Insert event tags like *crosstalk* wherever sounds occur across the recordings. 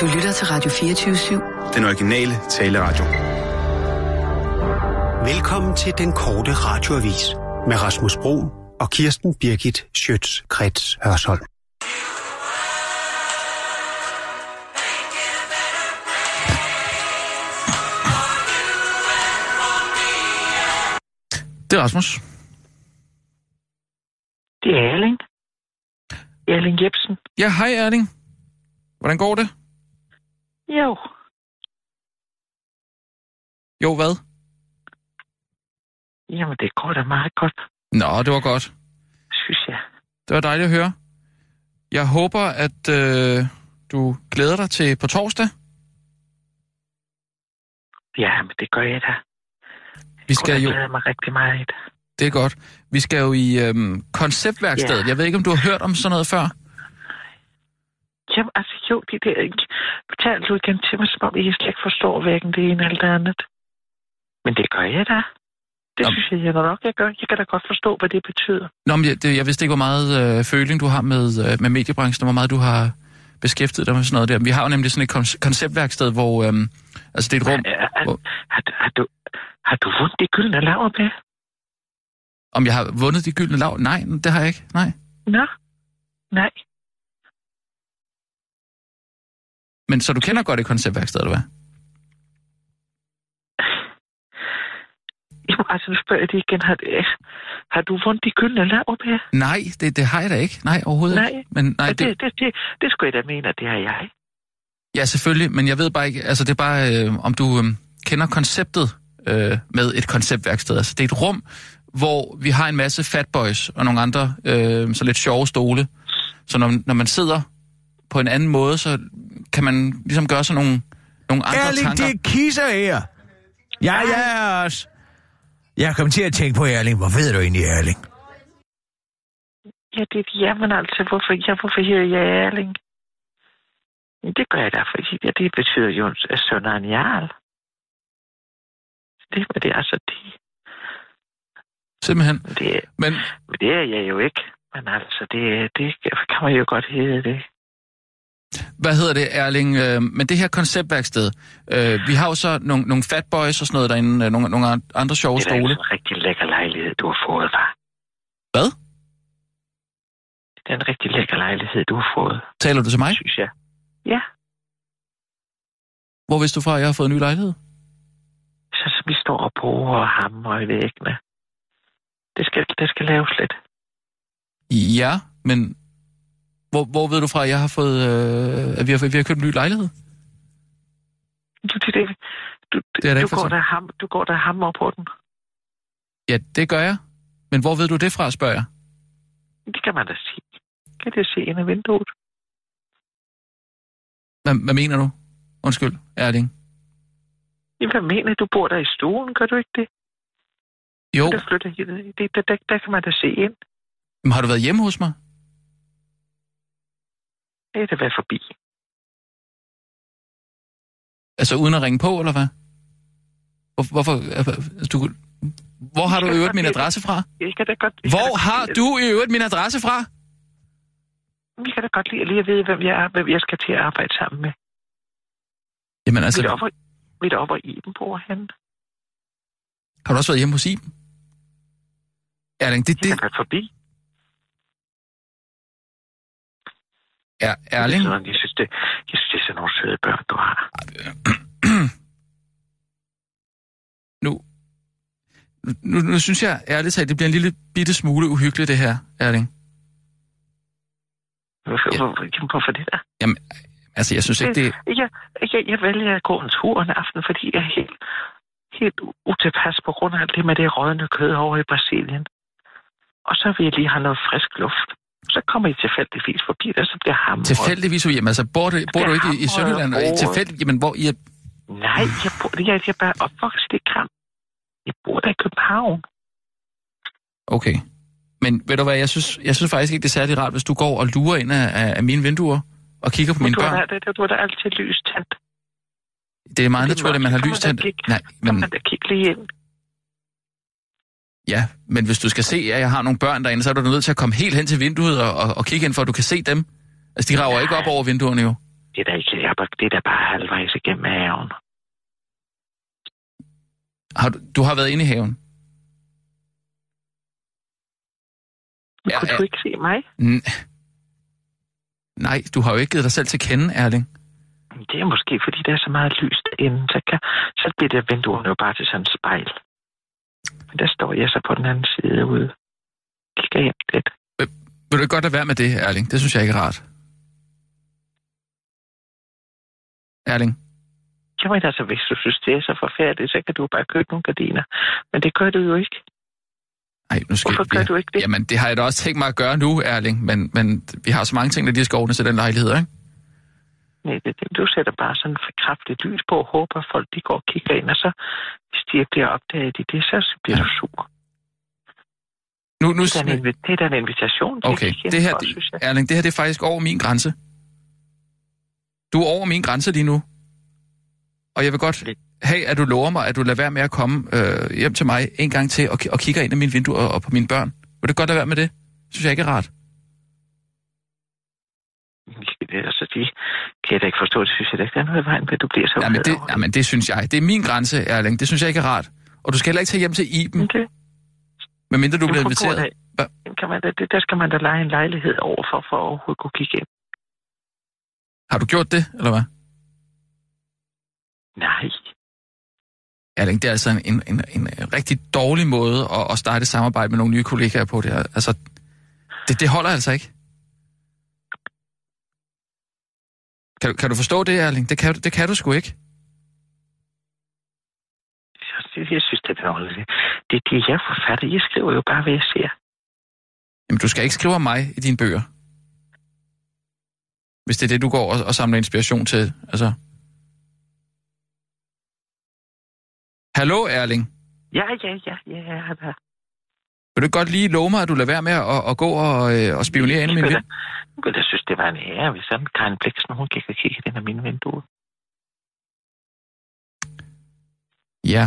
Du lytter til Radio 24-7. Den originale taleradio. Velkommen til den korte radioavis med Rasmus Bro og Kirsten Birgit Schøtz-Krets Hørsholm. Det er Rasmus. Det er Erling. Erling Jebsen. Ja, hej Erling. Hvordan går det? Jo, Jo, hvad? jamen det går da meget godt, Nå, det var godt. synes jeg. Det var dejligt at høre. Jeg håber, at øh, du glæder dig til på torsdag. Ja, men det gør jeg da. Vi skal jeg jo... glæder mig rigtig meget. Det er godt. Vi skal jo i øhm, konceptværkstedet. Ja. Jeg ved ikke, om du har hørt om sådan noget før? Jamen, altså jo, de der... Fortæl du igen til mig, som om jeg slet ikke forstår hverken det ene eller det andet. Men det gør jeg da. Det Jamen. synes jeg, jeg nok, jeg gør. Jeg kan da godt forstå, hvad det betyder. Nå, men jeg, det, jeg vidste ikke, hvor meget øh, føling du har med, øh, med mediebranchen, og hvor meget du har beskæftiget dig med sådan noget der. Vi har jo nemlig sådan et kon- konceptværksted, hvor... Øhm, altså, det er et rum... Har, har, Hvor- har, du- har, du, har du vundet de gyldne laverbær? Om jeg har vundet de gyldne lav? Nej, det har jeg ikke. Nej. Nå, nej. Men så du kender godt et konceptværksted, eller hvad? Jamen, altså, nu spørger jeg dig igen. Har, har du vundet de gyldne laverbær? Nej, det, det har jeg da ikke. Nej, overhovedet Nej. ikke. Men, nej, Ja, det, det, det, det skulle jeg da mene, at det har jeg. Ja, selvfølgelig, men jeg ved bare ikke, altså det er bare, øh, om du øh, kender konceptet øh, med et konceptværksted. Altså det er et rum, hvor vi har en masse fatboys og nogle andre øh, så lidt sjove stole. Så når, når man sidder på en anden måde, så kan man ligesom gøre sig nogle, nogle andre Erling, tanker. det er kisser her. Ja, ja, også. Jeg kom til at tænke på Erling. Hvor ved du egentlig, Erling? Ja, det er jamen altså, hvorfor, ja, hvorfor hedder jeg Erling? Det gør jeg da, fordi ja, det betyder jo at søn af en jarl. Det, men det er altså det. Simpelthen. Men det, Men men det er jeg jo ikke. Men altså, det, det kan man jo godt hedde det. Hvad hedder det, Erling? Øh, men det her konceptværksted, øh, vi har jo så nogle, nogle fatboys og sådan noget derinde, øh, nogle, nogle andre sjove Det er da stole. en rigtig lækker lejlighed, du har fået, var. Hvad? Det er en rigtig lækker lejlighed, du har fået, Taler du til mig? synes jeg. Ja, Hvor vidste du fra, at jeg har fået en ny lejlighed? så som vi står og bruger og hammer i væggene. Det skal, det skal laves lidt. Ja, men hvor, hvor ved du fra, at jeg har fået, øh, at vi har, vi har købt en ny lejlighed? Du, det, det, du, Det er da du, går der ham, du går der hammer på den. Ja, det gør jeg. Men hvor ved du det fra, spørger jeg? Det kan man da sige. Kan det se ind af vinduet? Hvad, hvad mener du? Undskyld, Erling. Jamen, hvad mener du? Du bor der i stuen, gør du ikke det? Jo, Der flytter. Det, der, der, der kan man da se ind. men har du været hjemme hos mig? Det er da været forbi. Altså uden at ringe på, eller hvad? Hvor, hvorfor? altså, Du, hvor har du i øvrigt min adresse fra? Jeg kan da godt, jeg Hvor har du i øvrigt min adresse fra? Jeg kan da godt lide lige at vide, hvem jeg er, hvem jeg skal til at arbejde sammen med. Jamen Altså... Mit altså, op, mit og Iben bor han. har du også været hjemme hos Iben? Erling, det, Jeg det har været forbi. Er Erling. Det er sådan, Jeg synes, det, jeg synes, det er sådan nogle søde børn, du har. *clears throat* nu, nu, nu synes jeg ærligt talt, det bliver en lille bitte smule uhyggeligt, det her, Erling. Hvorfor, Ja. hvor, hvorfor det der? Jamen, altså, jeg synes ikke, det... Jeg, jeg, jeg vælger at gå en tur en aften, fordi jeg er helt, helt utilpas på grund af alt det med det rådne kød over i Brasilien. Og så vil jeg lige have noget frisk luft. Så kommer I tilfældigvis forbi der, så bliver ham. Tilfældigvis hjem. Altså, bor du, bor du ikke i, i hamret Sønderjylland? over. Tilfældigt, jamen, hvor I er... Nej, jeg, bor, jeg, jeg er bare opvokset i Kram. Jeg bor der i København. Okay. Men ved du hvad, jeg synes, jeg synes faktisk ikke, det er særlig rart, hvis du går og lurer ind af, af, mine vinduer og kigger på mine børn. da- du har da altid lys tændt. Det er meget er naturligt, at man har lys kan tændt. Nej, Men... men, man da kigge lige ind. Ja, men hvis du skal se, at jeg har nogle børn derinde, så er du nødt til at komme helt hen til vinduet og, og, og kigge ind, for at du kan se dem. Altså, de rager ikke op over vinduerne jo. Det er da ikke, jeg, bare- det er da bare halvvejs igennem haven. Har du, du har været inde i haven? Men kunne du ikke se mig? Nej, du har jo ikke givet dig selv til kende, Erling. Det er måske, fordi der er så meget lys derinde, så, kan, så bliver det vinduerne jo bare til sådan et spejl. Men der står jeg så på den anden side ude. Kigger hjem lidt. Vil du godt lade være med det, Erling? Det synes jeg ikke er rart. Erling? Jamen altså, hvis du synes, det er så forfærdeligt, så kan du bare købe nogle gardiner. Men det gør du jo ikke. Nej, nu skal Hvorfor gør du ikke det? Jamen, det har jeg da også tænkt mig at gøre nu, Erling. Men, men vi har så mange ting, der lige skal ordnes til den lejlighed, ikke? Det, det, du sætter bare sådan for kraftigt lys på og håber, at folk de går og kigger ind, og så hvis de bliver opdaget i det, så bliver Ja. du sur. Nu, nu, Det er, en, det er da en invitation. til okay, det her, det, Erling, det her det er faktisk over min grænse. Du er over min grænse lige nu. Og jeg vil godt have, at du lover mig, at du lader være med at komme øh, hjem til mig en gang til og, og kigger ind i mine vinduer og, og på mine børn. Vil du godt lade være med det? Synes jeg ikke er rart. Det, altså, de kan jeg da ikke forstå. Det synes jeg da ikke, der er noget i vejen med, at du bliver så Jamen det, jamen, det synes jeg. Det er min grænse, Erling. Det synes jeg ikke er rart. Og du skal heller ikke tage hjem til Iben, Okay. medmindre du Jamen, bliver inviteret. af-? Kan man da, det, der skal man da lege en lejlighed over for, for at overhovedet kunne kigge ind. Har du gjort det, eller hvad? Nej. Erling, det er altså en, en, en, en rigtig dårlig måde at, at starte et samarbejde med nogle nye kollegaer på. Det, altså, det, det holder altså ikke. Kan, du- kan du forstå det, Erling? Det kan, du- det kan du sgu ikke. Jeg, jeg synes, det er dårligt. Det er det, jeg forfatter. Jeg skriver jo bare, hvad jeg ser. Jamen, du skal ikke skrive om mig i dine bøger. Hvis det er det, du går og, og samler inspiration til. Altså. Hallo, Erling. Ja, ja, ja, ja, ja. ja. Vil du godt lige love mig, at du lader være med at, at gå og, øh, og spionere ind i min Jeg vind? da synes, det var en ære, hvis sådan Karen Bliksen, hun gik og kiggede ind af mine vinduer. Ja.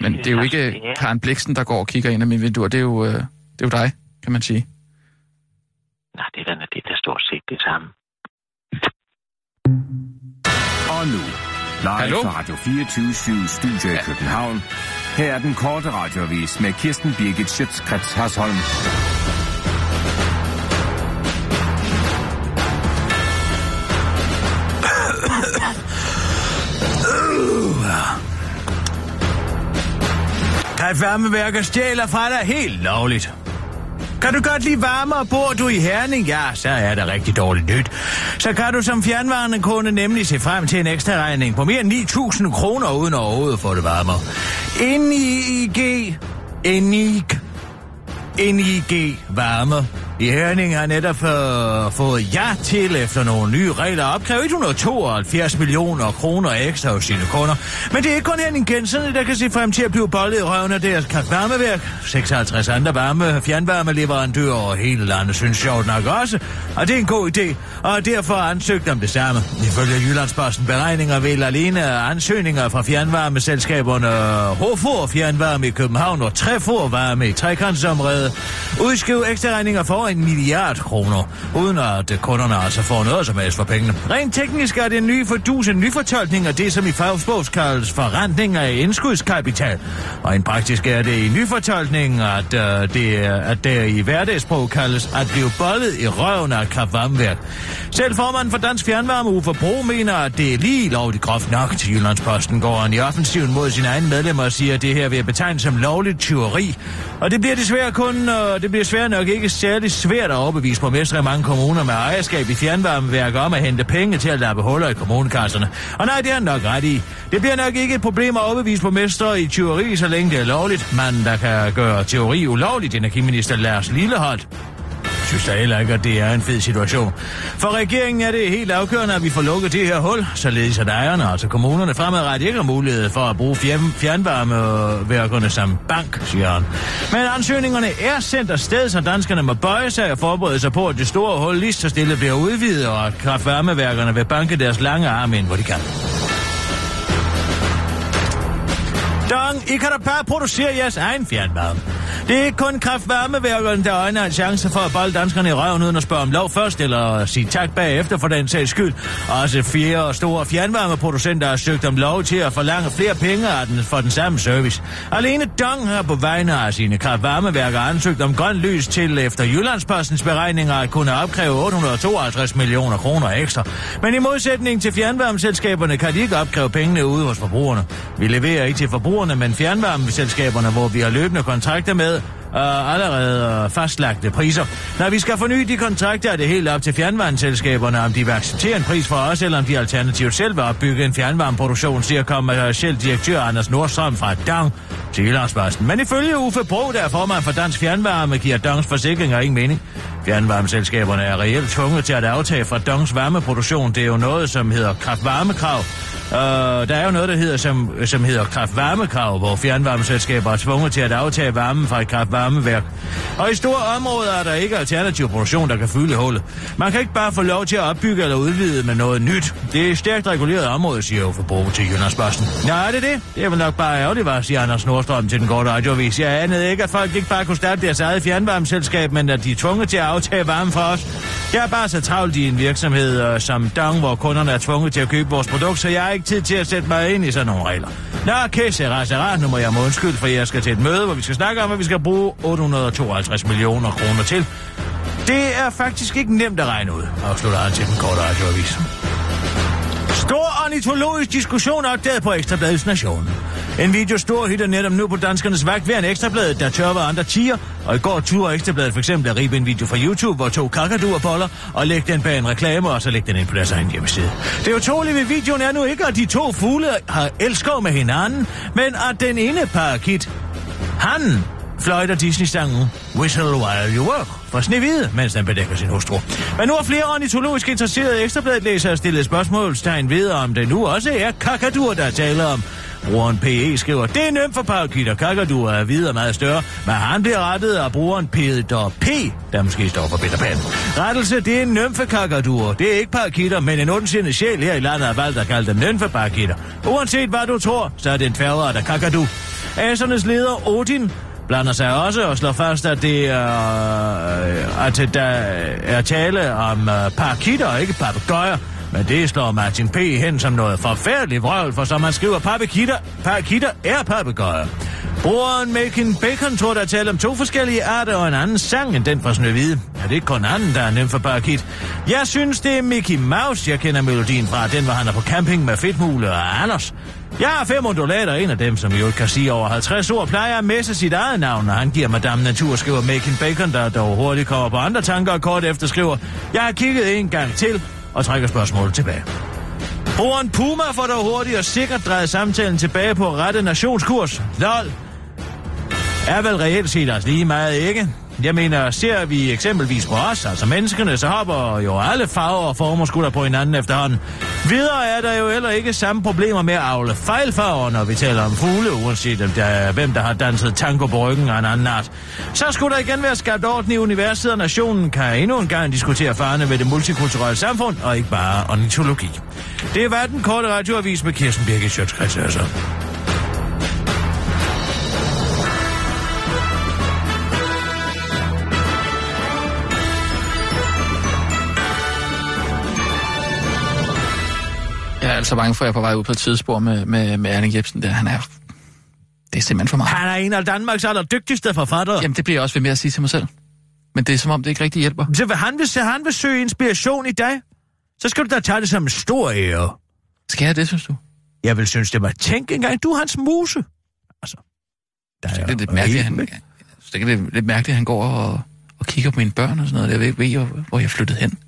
Men det er jo ikke ja. Karen Bliksen, der går og kigger ind af mine vinduer. Det er jo, øh, det er jo dig, kan man sige. Nej, det er da det, der stort set det samme. Og nu, live Hallo? fra Radio 24 Studio i København. Her er den korte radiovis med Kirsten Birgit Schøtzgrads Hasholm. Kraftvarmeværker stjæler fra dig helt lovligt. Kan du godt lide varme, og bor du i Herning? Ja, så er det rigtig dårligt nyt. Så kan du som fjernvarmekunde nemlig se frem til en ekstra regning på mere end 9.000 kroner uden overhovedet at få det varmere. NIG, NIG, NIG Varme i Herning har netop øh, fået ja til efter nogle nye regler at opkræve 172 millioner kroner ekstra hos sine kunder. Men det er ikke kun Herning Genserne, der kan se frem til at blive bollet i røven af deres kraftvarmeværk. 56 andre varme fjernvarmeleverandører over hele landet synes sjovt nok også, og det er en god idé, og derfor ansøgt om det samme. Ifølge Jyllandsposten beregninger vil alene ansøgninger fra fjernvarmeselskaberne Hofor Fjernvarme i København og Trefor Varme i Trekantsområdet udskrive ekstra regninger for en milliard kroner, uden at øh, kunderne altså får noget som helst for pengene. Rent teknisk er det en ny fordus, en ny fortolkning af det, som i fagsprogs kaldes forrentning af indskudskapital. Og en praktisk er det i ny fortolkning, at, uh, det, at det i hverdagssprog kaldes at blive bollet i røven af kraftvarmeværk. Selv formanden for Dansk Fjernvarme, Uffe Bro, mener, at det er lige lovligt groft nok til Jyllandsposten. Går han i offensiven mod sine egne medlemmer og siger, at det her vil betegnes som lovligt tyveri. Og det bliver desværre kun, og det bliver svært nok ikke særlig svært at overbevise borgmestre i mange kommuner med ejerskab i fjernvarmeværker om at hente penge til at lappe huller i kommunekasserne. Og nej, det er han nok ret i. Det bliver nok ikke et problem at overbevise borgmestre i tyveri, så længe det er lovligt. Man, der kan gøre teori ulovligt, energiminister Lars Lilleholdt synes da heller ikke, at det er en fed situation. For regeringen er det helt afgørende, at vi får lukket det her hul, således at ejerne, altså kommunerne fremadrettet ikke har mulighed for at bruge fjern- fjernvarmeværkerne som bank, siger han. Men ansøgningerne er sendt afsted, så danskerne må bøje sig og forberede sig på, at det store hul lige så stille bliver udvidet, og at kraftvarmeværkerne vil banke deres lange arme ind, hvor de kan. Dong, I kan da bare producere jeres egen fjernvarme. Det er ikke kun kraftvarmeværkerne, der øjner en chance for at bolde danskerne i røven uden at spørge om lov først, eller sige tak bagefter for den sags skyld. Også fire og store fjernvarmeproducenter har søgt om lov til at forlange flere penge af den for den samme service. Alene Dong har på vegne af sine kraftvarmeværker ansøgt om grøn lys til efter Jyllandspostens beregninger at kunne opkræve 852 millioner kroner ekstra. Men i modsætning til fjernvarmeselskaberne kan de ikke opkræve pengene ude hos forbrugerne. Vi leverer ikke til forbrugerne, men fjernvarmeselskaberne, hvor vi har løbende kontrakter med, og allerede øh, fastlagte priser. Når vi skal forny de kontrakter, er det helt op til fjernvarmeselskaberne, om de vil acceptere en pris for os, eller om de alternativt selv vil opbygge en fjernvarmeproduktion, siger kommerciel øh, direktør Anders Nordstrøm fra Dang til Jyllandsposten. Men ifølge Uffe Bro, der er formand for Dansk Fjernvarme, giver Dangs forsikringer ingen mening. Fjernvarmeselskaberne er reelt tvunget til at aftage fra Dongs varmeproduktion. Det er jo noget, som hedder kraftvarmekrav. Øh, der er jo noget, der hedder, som, som hedder kraftvarmekrav, hvor fjernvarmeselskaber er tvunget til at aftage varmen fra et kraftvarmeværk. Og i store områder er der ikke alternativ produktion, der kan fylde hullet. Man kan ikke bare få lov til at opbygge eller udvide med noget nyt. Det er et stærkt reguleret område, siger jo Bro til Jonas Nej, det er det. Det er vel nok bare ærgerligt, var, siger Anders Nordstrøm til den korte radiovis. Jeg anede ikke, at folk ikke bare kunne starte deres eget fjernvarmeselskab, men at de er tvunget til at aftage varme fra os. Jeg er bare så travlt i en virksomhed øh, som Dong, hvor kunderne er tvunget til at købe vores produkt, så jeg har ikke tid til at sætte mig ind i sådan nogle regler. Nå, okay, Sarah, Sarah, nu må jeg må undskylde, for jeg skal til et møde, hvor vi skal snakke om, at vi skal bruge 852 millioner kroner til. Det er faktisk ikke nemt at regne ud, afslutter han til den korte radioavis. Stor ornitologisk diskussion opdaget på Ekstrabladets Nation. En video stor hitter netop nu på danskernes vagt ved en ekstrablad, der tørver andre tiger. Og i går turde ekstrabladet for eksempel at ribe en video fra YouTube, hvor to kakaduer boller og lægge den bag en reklame, og så lægge den ind på deres egen hjemmeside. Det utrolige ved videoen er nu ikke, at de to fugle har elsker med hinanden, men at den ene parakit, han fløjter Disney-sangen Whistle While You Work fra Snevide, mens den bedækker sin hustru. Men nu har flere ornitologisk interesserede ekstrabladlæsere stillet spørgsmålstegn ved, om det nu også er kakadur, der taler om. Brugeren PE skriver, det er nemt for parakitter. Kakadur er videre meget større, men han bliver rettet af brugeren Peter P, der måske står for Peter Pan. Rettelse, det er en nymfekakadur. Det er ikke parakitter, men en ondsindet sjæl her i landet har valgt at kalde dem nymfeparakitter. Uanset hvad du tror, så er det en færre der kakadu. Asernes leder Odin blander sig også og slår fast, at det er, øh, at der er tale om uh, parakitter og ikke papegøjer. Men det slår Martin P. hen som noget forfærdeligt vrøvl, for som han skriver, parakitter, parakitter er papegøjer. Brugeren Macon Bacon tror, der taler om to forskellige arter og en anden sang end den fra Snøhvide. Er det ikke kun anden, der er nem for parakit? Jeg synes, det er Mickey Mouse, jeg kender melodien fra. Den var han er på camping med Fedtmule og Anders. Jeg har fem undulater, en af dem, som jo kan sige over 50 ord, plejer at messe sit eget navn, når han giver Madame Natur, skriver Macon Bacon, der dog hurtigt kommer på andre tanker og kort efter skriver, jeg har kigget en gang til og trækker spørgsmålet tilbage. Brugeren Puma får dog hurtigt og sikkert drejet samtalen tilbage på rette nationskurs. LOL. Er vel reelt set os lige meget, ikke? Jeg mener, ser vi eksempelvis på os, altså menneskene, så hopper jo alle farver og former skulle på hinanden efterhånden. Videre er der jo heller ikke samme problemer med at afle fejlfarver, når vi taler om fugle, uanset om der er, hvem der har danset tango på ryggen og en anden art. Så skulle der igen være skabt orden i universet, og nationen kan endnu en gang diskutere farne ved det multikulturelle samfund, og ikke bare ornitologi. Det var den korte radioavis med Kirsten Birgit Sjøtskrets altså. Altså. Er bange for, at jeg er på vej ud på et tidsspor med, med, med Erling Jebsen der. Han er det er simpelthen for meget. Han er en af Danmarks allerdygtigste forfattere. Jamen, det bliver jeg også ved med at sige til mig selv. Men det er som om, det ikke rigtig hjælper. Så vil han, hvis han vil søge inspiration i dig, så skal du da tage det som en stor ære. Skal jeg det, synes du? Jeg vil synes, det var tænk engang, du er hans muse. Altså, der Så det er lidt mærkeligt, han, det er lidt, mærkeligt, at han går og, og kigger på mine børn og sådan noget. Jeg ved ikke, hvor jeg er flyttet hen.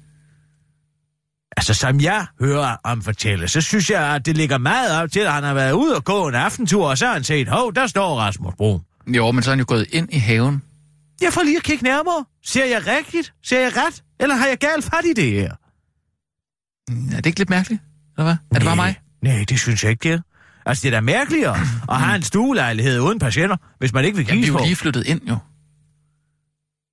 Altså, som jeg hører om fortælle, så synes jeg, at det ligger meget op til, at han har været ude og gå en aftentur, og så har han set, hov, der står Rasmus Bro. Jo, men så er han jo gået ind i haven. Jeg får lige at kigge nærmere. Ser jeg rigtigt? Ser jeg ret? Eller har jeg galt fat i det her? Er det ikke lidt mærkeligt? Eller hvad? Er det bare mig? Nej, det synes jeg ikke, det er. Altså, det er da mærkeligere at *clears throat* have en stuelejlighed uden patienter, hvis man ikke vil Jamen, vi give er jo på. lige flyttet ind, jo.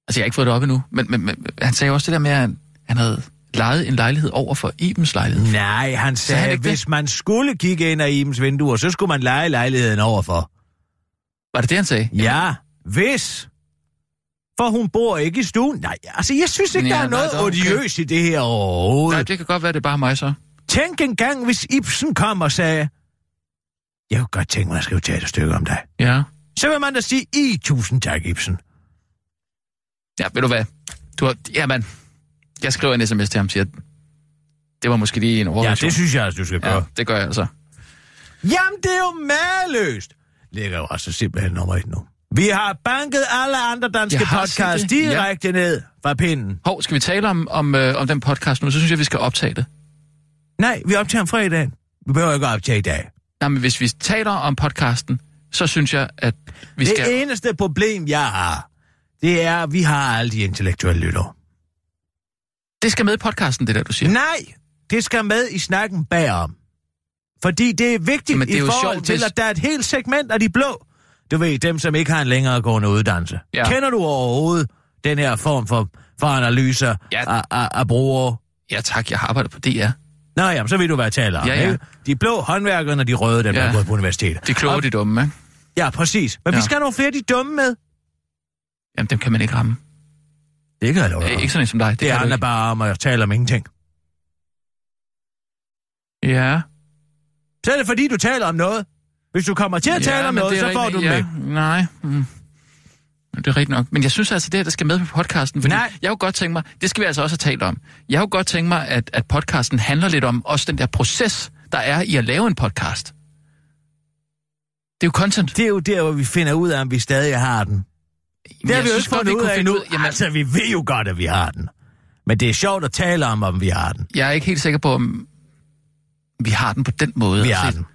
Altså, jeg har ikke fået det op endnu, men, men, men han sagde også det der med, at han havde lejet en lejlighed over for Ibens lejlighed. Nej, han Sagde han sagde, det? hvis man skulle kigge ind ad Ibens vinduer, så skulle man lege lejligheden overfor. Var det det, han sagde? Ja, Hvis. For hun bor ikke i stuen. Nej, altså jeg synes ikke, Ja, der er nej, noget det okay. odiøst i det her overhovedet. Nej, det kan godt være, det er bare mig så. Tænk engang, hvis Ibsen kom og sagde, jeg kunne godt tænke mig at skrive teaterstykke om dig. Ja. Så vil man da sige, i tusind tak, Ibsen. Ja, ved du hvad? Du har, jamen, jeg skriver en sms til ham og siger, det var måske lige en Ja, overreaktion. det synes jeg, at du skal gøre. Ja, det gør jeg altså. Jamen, det er jo mageløst. Ligger jo også simpelthen nummer et nu. Vi har banket alle andre danske podcasts det, direkte ja. ned fra pinden. Hov, skal vi tale om, om, øh, om den podcast nu? Så synes jeg, vi skal optage det. Nej, vi optager om fredagen. Vi behøver ikke optage i dag. Nej, men hvis vi taler om podcasten, så synes jeg, at vi skal... Det eneste problem, jeg har, det er, at vi har alle de intellektuelle lyttere. Det skal med i podcasten, det der, du siger. Nej, det skal med i snakken bagom. Fordi det er vigtigt Jamen, det er i forhold sjovt, til, hvis- at der er et helt segment af de blå. Du ved, dem, som ikke har en længere gående uddannelse. Ja. Kender du overhovedet den her form for, for analyser Ja. af, af, af brugere? Ja tak, jeg har arbejdet på DR. Nå jamen, så ved du, hvad jeg taler om. Ja, ja. ikke? De blå håndværkerne, de røde, dem, Ja. der er gået på universitetet. De kloge, Og- de dumme, ikke? Ja, præcis. Men ja. vi Ja. skal have nogle flere de dumme med. Jamen, dem kan man ikke ramme. Det kan jeg love ikke sådan en som dig. Det, Det handler bare om at tale om ingenting. Ja. Så er det fordi, du taler om noget. Hvis du kommer til at tale om noget, så er får du den med. ja. Nej. Mm. Det er rigtigt nok. Men jeg synes altså, det her, der skal med på podcasten. Fordi Nej. Jeg kunne godt tænke mig, det skal vi altså også have talt om. Jeg kunne godt tænke mig, at, at podcasten handler lidt om også den der proces, der er i at lave en podcast. Det er jo content. Det er jo der, hvor vi finder ud af, om vi stadig har den. Det har vi jo ikke fundet ud af finde ud- Jamen- Altså, vi ved jo godt, at vi har den. Men det er sjovt at tale om, om vi har den. Jeg er ikke helt sikker på, om vi har den på den måde. Vi Altså, har den.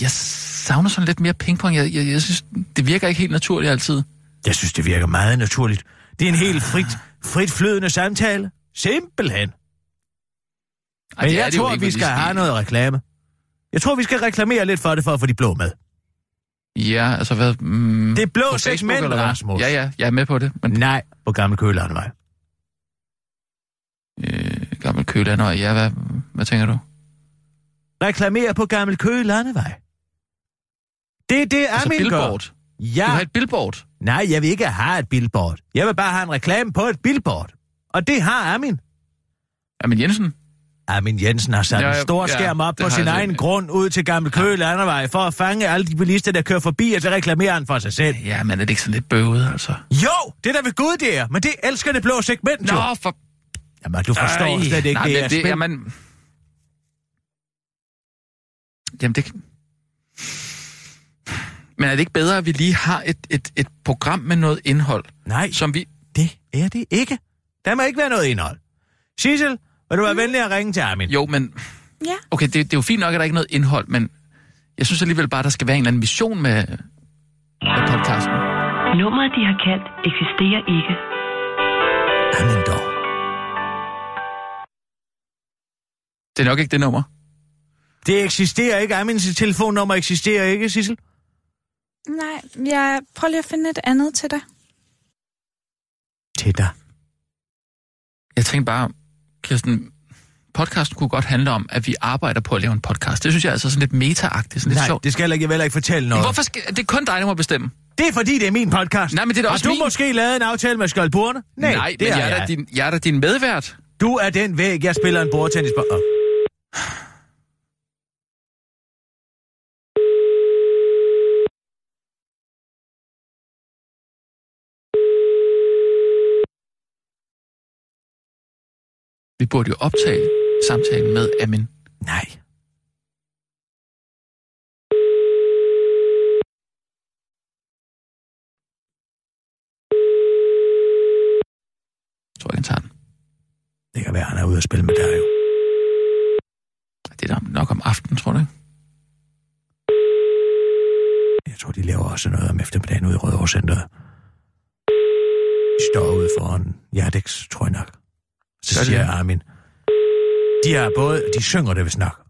Jeg savner sådan lidt mere pingpong. Jeg, jeg, jeg synes, det virker ikke helt naturligt altid. Jeg synes, det virker meget naturligt. Det er en helt frit, frit flydende samtale. Simpelthen. Ej, Men jeg tror, vi skal have noget reklame. Jeg tror, vi skal reklamere lidt for det, for at få de blå med. Ja, altså hvad... Mm, Det blå Facebook, segment, eller hvad? Rasmus. Ja, ja, jeg er med på det. Men Nej, på Gamle Kølandvej. øh, gammel køland, og ja, hvad, hvad tænker du? Reklamere på Gamle Køge Landevej. Det er det, Altså Amin gør. billboard. Du Ja, har et billboard. nej, jeg vil ikke have et billboard. Jeg vil bare have en reklame på et billboard. Og det har Amin. Amin Jensen. Amin Jensen har sat Ja, en ja, stor ja, skærm op på sin egen set. grund ud til Gamle Køge Landevej for at fange alle de bilister, der kører forbi, og så reklamerer han for sig selv. Ja, men er det ikke sådan lidt bøvet, altså? Jo, det er da ved Gud, det er. Men det elsker det blå segment, jo. Nå, for... Jamen, du forstår Ej, slet ikke, nej, det er det, spil. jamen... Jamen, det... Men er det ikke bedre, at vi lige har et, et, et program med noget indhold, Nej, som vi... det er det ikke. Der må ikke være noget indhold. Sissel, vil du være venlig at ringe til Armin? Jo, men... Ja. Okay, det, det er jo fint nok, at der ikke er noget indhold, men jeg synes alligevel bare, der skal være en eller anden mission med, med podcasten. Nummeret, de har kaldt, eksisterer ikke. Amen dog. Det er nok ikke det nummer. Det eksisterer ikke. Amins telefonnummer eksisterer ikke, Sissel. Nej, jeg prøver lige at finde et andet til dig. Til dig. Jeg tænkte bare, Kirsten, podcasten kunne godt handle om, at vi arbejder på at lave en podcast. Det synes jeg er altså sådan lidt meta-agtigt, sådan lidt Nej, sjovt. det skal jeg ikke, vel ikke fortælle noget. Hvorfor skal, det er kun dig, der må bestemme. Det er fordi, det er min podcast. Nej, men det er da Har også du min. måske lavet en aftale med Skoldburne? Nej, Nej det men har jeg er, jeg. din, jeg er da din medvært. Du er den væg, jeg spiller en bordtennis på. Oh. Vi burde jo optage samtalen med Amin. Nej. Jeg tror ikke, han tager den. Det kan være, han er ude at spille med dig jo. Det er da nok om aftenen, tror du ikke? Jeg tror, de laver også noget om eftermiddagen ude i Rødovrecenteret. De står ude foran Jardex, tror jeg nok. Så Gør siger det? Armin. De har både, de synger det, hvis nok.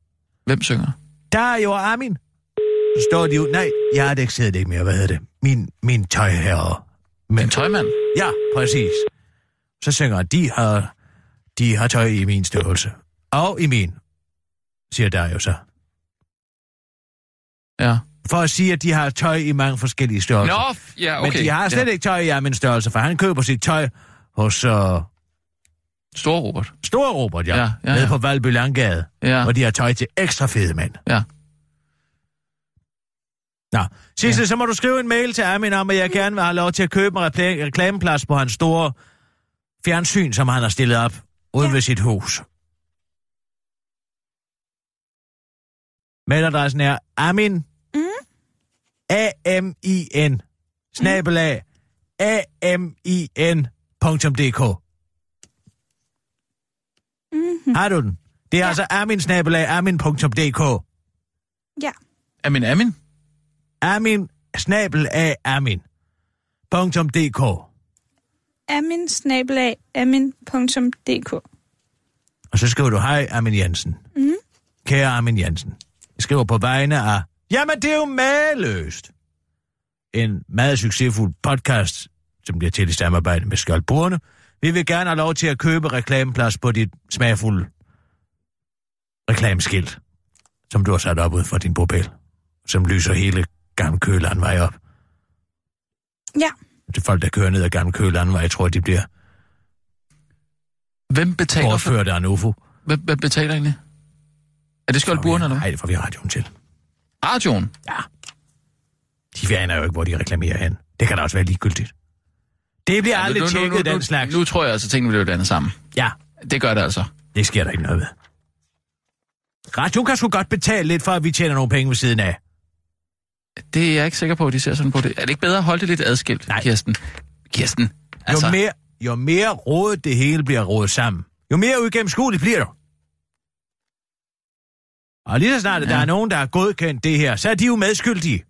Hvem synger? Der er jo Armin. Så står de ud. Nej, Jardex hedder det ikke mere. Hvad hedder det? Min, min tøjherre. Men, En tøjmand? Ja, præcis. Så synger de har, de har tøj i min størrelse. Og i min, siger der jo så. Ja. for at sige, at de har tøj i mange forskellige størrelser. Nå, ja, okay. Men de har slet ja. ikke tøj i Amins størrelse, for han køber sit tøj hos uh, Stor Robert. Store Robert, ja, Ja, ja, ja, nede på Valby Langgade, Ja. hvor de har tøj til ekstra fede mænd. Ja. Nå, Sissel, ja. så må du skrive en mail til Amin om, at jeg gerne vil have lov til at købe en rekla- reklameplads på hans store fjernsyn, som han har stillet op ude ja. ved sit hus. Mailadressen er amin, Mm. A-M-I-N, snabelag, A-M-I-N.dk. Mm-hmm. Har du den? Det er ja. altså amin, snabelag, amin.dk. Ja. Amin, Amin. Amin, snabelag, amin.dk. Amin snabelag amin.dk. Og så skriver du, hej Amin Jensen. Mm. Kære Amin Jensen. Jeg skriver på vegne af... Jamen, det er jo mageløst. En meget succesfuld podcast, som bliver til i samarbejde med Skjoldburene. Vi vil gerne have lov til at købe reklameplads på dit smagfulde reklameskilt, som du har sat op ud for din bopæl, som lyser hele Gamle Kølandvej op. Ja. Til folk, der kører ned ad Gamle Kølandvej, jeg tror, de bliver Hvem betaler for... bortført af en UFO. Hvem, hvem betaler egentlig? Er det Skjoldburene, eller hvad? Nej, det får vi radioen til. Radioen? Ja. De aner jo ikke, hvor de reklamerer hen. Det kan da også være ligegyldigt. Det bliver aldrig nu, tjekket, nu, den nu, slags. Nu tror jeg altså, at tingene bliver blandet sammen. Ja, Det gør det altså. det sker der ikke noget ved. Radio kan sgu godt betale lidt for, at vi tjener nogle penge ved siden af. Det er jeg ikke sikker på, at de ser sådan på det. Er det ikke bedre at holde det lidt adskilt, Nej. Kirsten? Kirsten, Jo, altså... mere, jo mere rådet det hele bliver rådet sammen, jo mere uigennemskueligt bliver det. Og lige så snart, ja. Ja. der er nogen, der har godkendt det her, så er de jo medskyldige.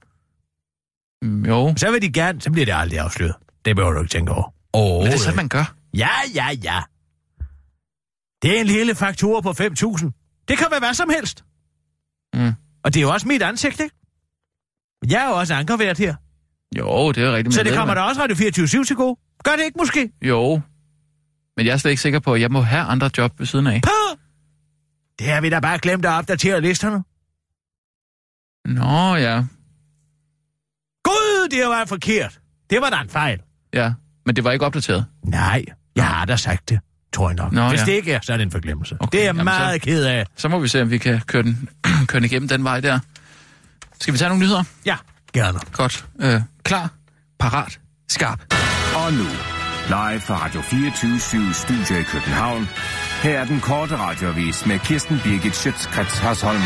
Jo, Så vil de gerne, så bliver det aldrig afsløret. Det behøver du ikke tænke over. Åh, men det er sådan, man gør. Ja, ja, ja. Det er en lille faktur på 5.000. Det kan være hvad som helst. Mm. Og det er jo også mit ansigt, ikke? Jeg er jo også ankervært her. Jo, det er rigtigt. Så det kommer da også Radio 24 til gode. Gør det ikke måske? Jo, men jeg er slet ikke sikker på, at jeg må have andre job ved siden af. Puh! Det har vi da bare glemt at opdatere listerne. Nå ja, Gud, det var forkert. Det var da en fejl. Ja. Men det var ikke opdateret. Nej, jeg har da sagt det, tror jeg nok. Nå, Hvis ja. det ikke er, så er det en forglemmelse. Okay, det er jeg meget ked af. Så må vi se, om vi kan køre den, *clears throat* køre den igennem den vej der. Skal vi tage nogle nyheder? Ja, gerne. Godt. Øh, klar, parat, skarp. Og nu, live fra Radio 24 Studio i København. Her er den korte radiovis med Kirsten Birgit Schøtzgrads Hasholm.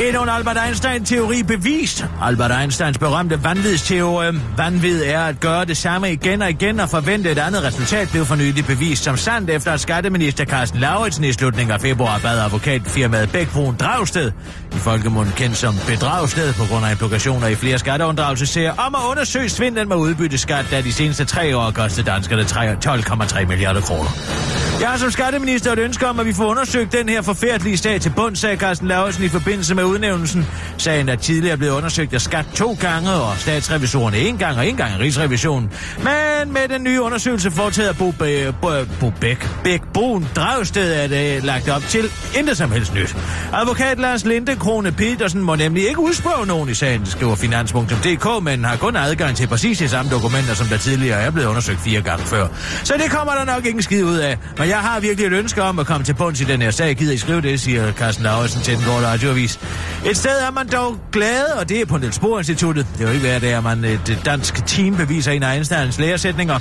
Endnu en Albert Einstein-teori bevist. Albert Einsteins berømte vanvidsteori. Vanvid er at gøre det samme igen og igen og forvente et andet resultat blev for nylig bevist som sandt efter at skatteminister Carsten Lauritsen i slutningen af februar bad advokatfirmaet Bækbrun Dragsted, i folkemunden kendt som Bedragsted på grund af implikationer i flere skatteunddragelsesager, om at undersøge svindlen med udbytteskat, der de seneste tre år kostede danskerne 12,3 milliarder kroner. Jeg har som skatteminister et ønske om, at vi får undersøgt den her forfærdelige sag til bund, sagde Carsten Lauritsen i forbindelse med udnævnelsen. Sagen er tidligere blevet undersøgt af skat to gange, og statsrevisorerne en gang og en gang af Rigsrevisionen. Men med den nye undersøgelse foretaget af Bo, Be- Bo, Bo Bæk, Bæk Brun Dragsted er det lagt op til intet som helst nyt. Advokat Lars Linde Krone Petersen må nemlig ikke udspørge nogen i sagen, skriver finans.dk, men har kun adgang til præcis de samme dokumenter, som der tidligere er blevet undersøgt fire gange før. Så det kommer der nok ikke skid ud af. Men jeg har virkelig et ønske om at komme til bunds i den her sag. Gider I skrive det, siger Carsten Lauritsen til den korte radioavis. Et sted er man dog glad, og det er på Niels Bohr Instituttet. Det er jo ikke værd, det at man et dansk team beviser en af Einsteins læresætninger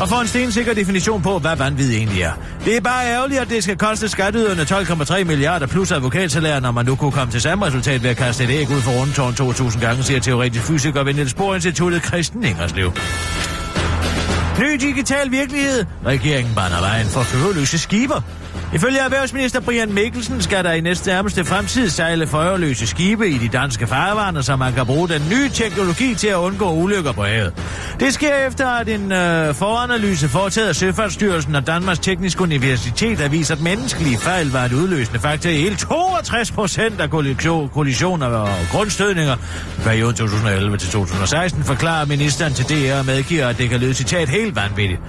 og får en stensikker definition på, hvad vanvid egentlig er. Det er bare ærgerligt, at det skal koste skatteyderne 12,3 milliarder plus advokatsalær, når man nu kunne komme til samme resultat ved at kaste et æg ud for rundtårn 2.000 gange, siger teoretisk fysiker ved Niels Bohr Instituttet Christen Ingerslev. Ny digital virkelighed. Regeringen baner vejen for førerløse skiber. Ifølge erhvervsminister Brian Mikkelsen skal der i næste nærmeste fremtid sejle førerløse skibe i de danske farvande, så man kan bruge den nye teknologi til at undgå ulykker på havet. Det sker efter, at en øh, foranalyse foretaget af Søfartsstyrelsen og Danmarks Tekniske Universitet har vist, at menneskelige fejl var et udløsende faktor i hele 62 procent af kollisioner og grundstødninger. I perioden 2011 til 2016 forklarer ministeren til DR og medgiver, at det kan lyde citat helt helt vanvittigt.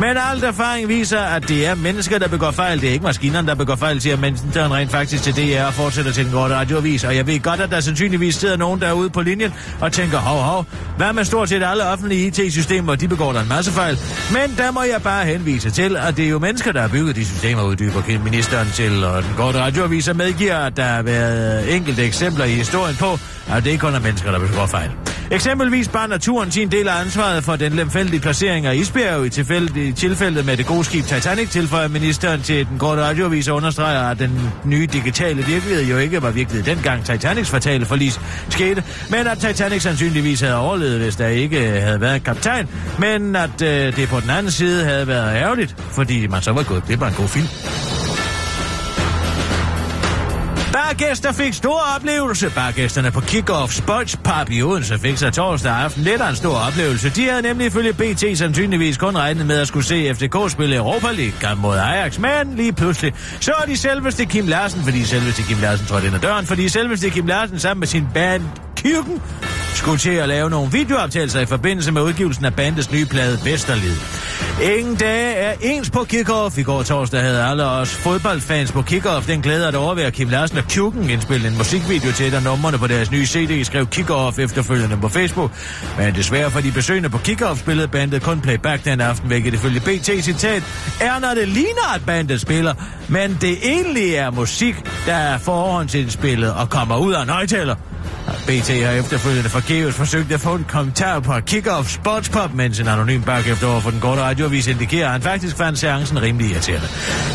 Men alt erfaring viser, at det er mennesker, der begår fejl. Det er ikke maskinerne, der begår fejl, siger ministeren rent faktisk til DR og fortsætter til den korte radioavis. Og jeg ved godt, at der sandsynligvis sidder nogen derude på linjen og tænker, hov, hov, hvad med stort set alle offentlige IT-systemer, de begår der en masse fejl. Men der må jeg bare henvise til, at det er jo mennesker, der har bygget de systemer, uddyber ministeren til, og den korte radioavis medgiver, at der har været enkelte eksempler i historien på, at det er kun er mennesker, der begår fejl. Eksempelvis bare naturen sin del af ansvaret for den lemfældige placering af isbjerg i tilfælde, i tilfældet med det gode skib Titanic, tilføjer ministeren til den korte radioavis og understreger, at den nye digitale virkelighed jo ikke var virkelighed dengang Titanics fatale forlis skete, men at Titanic sandsynligvis havde overlevet, hvis der ikke øh, havde været kaptajn, men at øh, det på den anden side havde været ærgerligt, fordi man så var gået det var en god film. Bargæster fik stor oplevelse. Bargæsterne på Kickoff Spudge Pub i Odense fik sig torsdag aften lidt af en stor oplevelse. De havde nemlig ifølge BT sandsynligvis kun regnet med at skulle se FDK spille Europa League mod Ajax, men lige pludselig så de selveste Kim Larsen, fordi selveste Kim Larsen trådte ind ad døren, fordi selveste Kim Larsen sammen med sin band Kirken skulle til at lave nogle videooptagelser i forbindelse med udgivelsen af bandets nye plade Vesterlid. Ingen dage er ens på kickoff. I går torsdag havde alle os fodboldfans på kickoff den glæde at overvære Kim Larsen og Kjuken indspille en musikvideo til et af numrene på deres nye CD, skrev Kickoff efterfølgende på Facebook. Men desværre for de besøgende på Kickoff spillede bandet kun playback den aften, hvilket ifølge BT citat er, når det ligner, at bandet spiller, men det egentlig er musik, der er forhåndsindspillet og kommer ud af en højtaler. BT har efterfølgende forgæves forsøgt at få en kommentar på Kick-Off Sportspop, mens en anonym bak efter over for den korte radioavis indikerer, at han faktisk fandt seancen rimelig irriterende.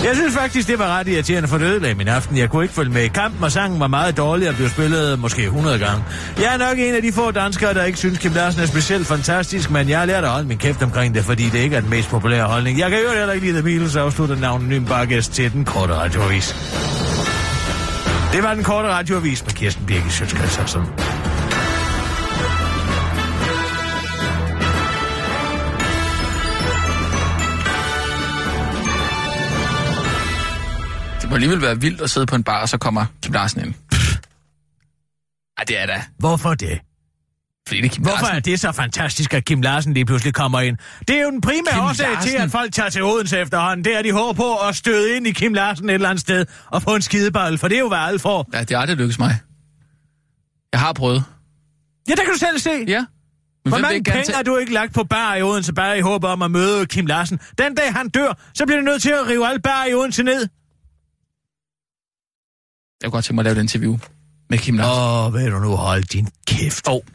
Jeg synes faktisk, det var ret irriterende for det min aften. Jeg kunne ikke følge med i kampen, og sangen var meget dårlig og blev spillet måske 100 gange. Jeg er nok en af de få danskere, der ikke synes, Kim Larsen er specielt fantastisk, men jeg har lært at holde min kæft omkring det, fordi det ikke er den mest populære holdning. Jeg kan jo heller ikke lide The Beatles, afslutter den anonym bakgæst til den korte radioavis. Det var den korte radioavis med Kirsten Birgit Sjøtskreds Det må alligevel være vildt at sidde på en bar, og så kommer Kim Larsen ind. Ej, det er da. Hvorfor det? Fordi det er Kim Hvorfor Larsen. er det så fantastisk, at Kim Larsen lige pludselig kommer ind? Det er jo den primære Kim årsag Larsen? til, at folk tager til Odense efterhånden. Det er, de håber på at støde ind i Kim Larsen et eller andet sted og få en skidebold, for det er jo, hvad alle får. Ja, det har aldrig lykkes mig. Jeg har prøvet. Ja, der kan du selv se. Ja. Men Hvor mange penge har du ikke lagt på bar i Odense, bare i håb om at møde Kim Larsen? Den dag han dør, så bliver du nødt til at rive alle bar i Odense ned. Jeg kunne godt tænke mig at lave et interview med Kim Larsen. Åh, oh, vil du nu holde din kæft. Og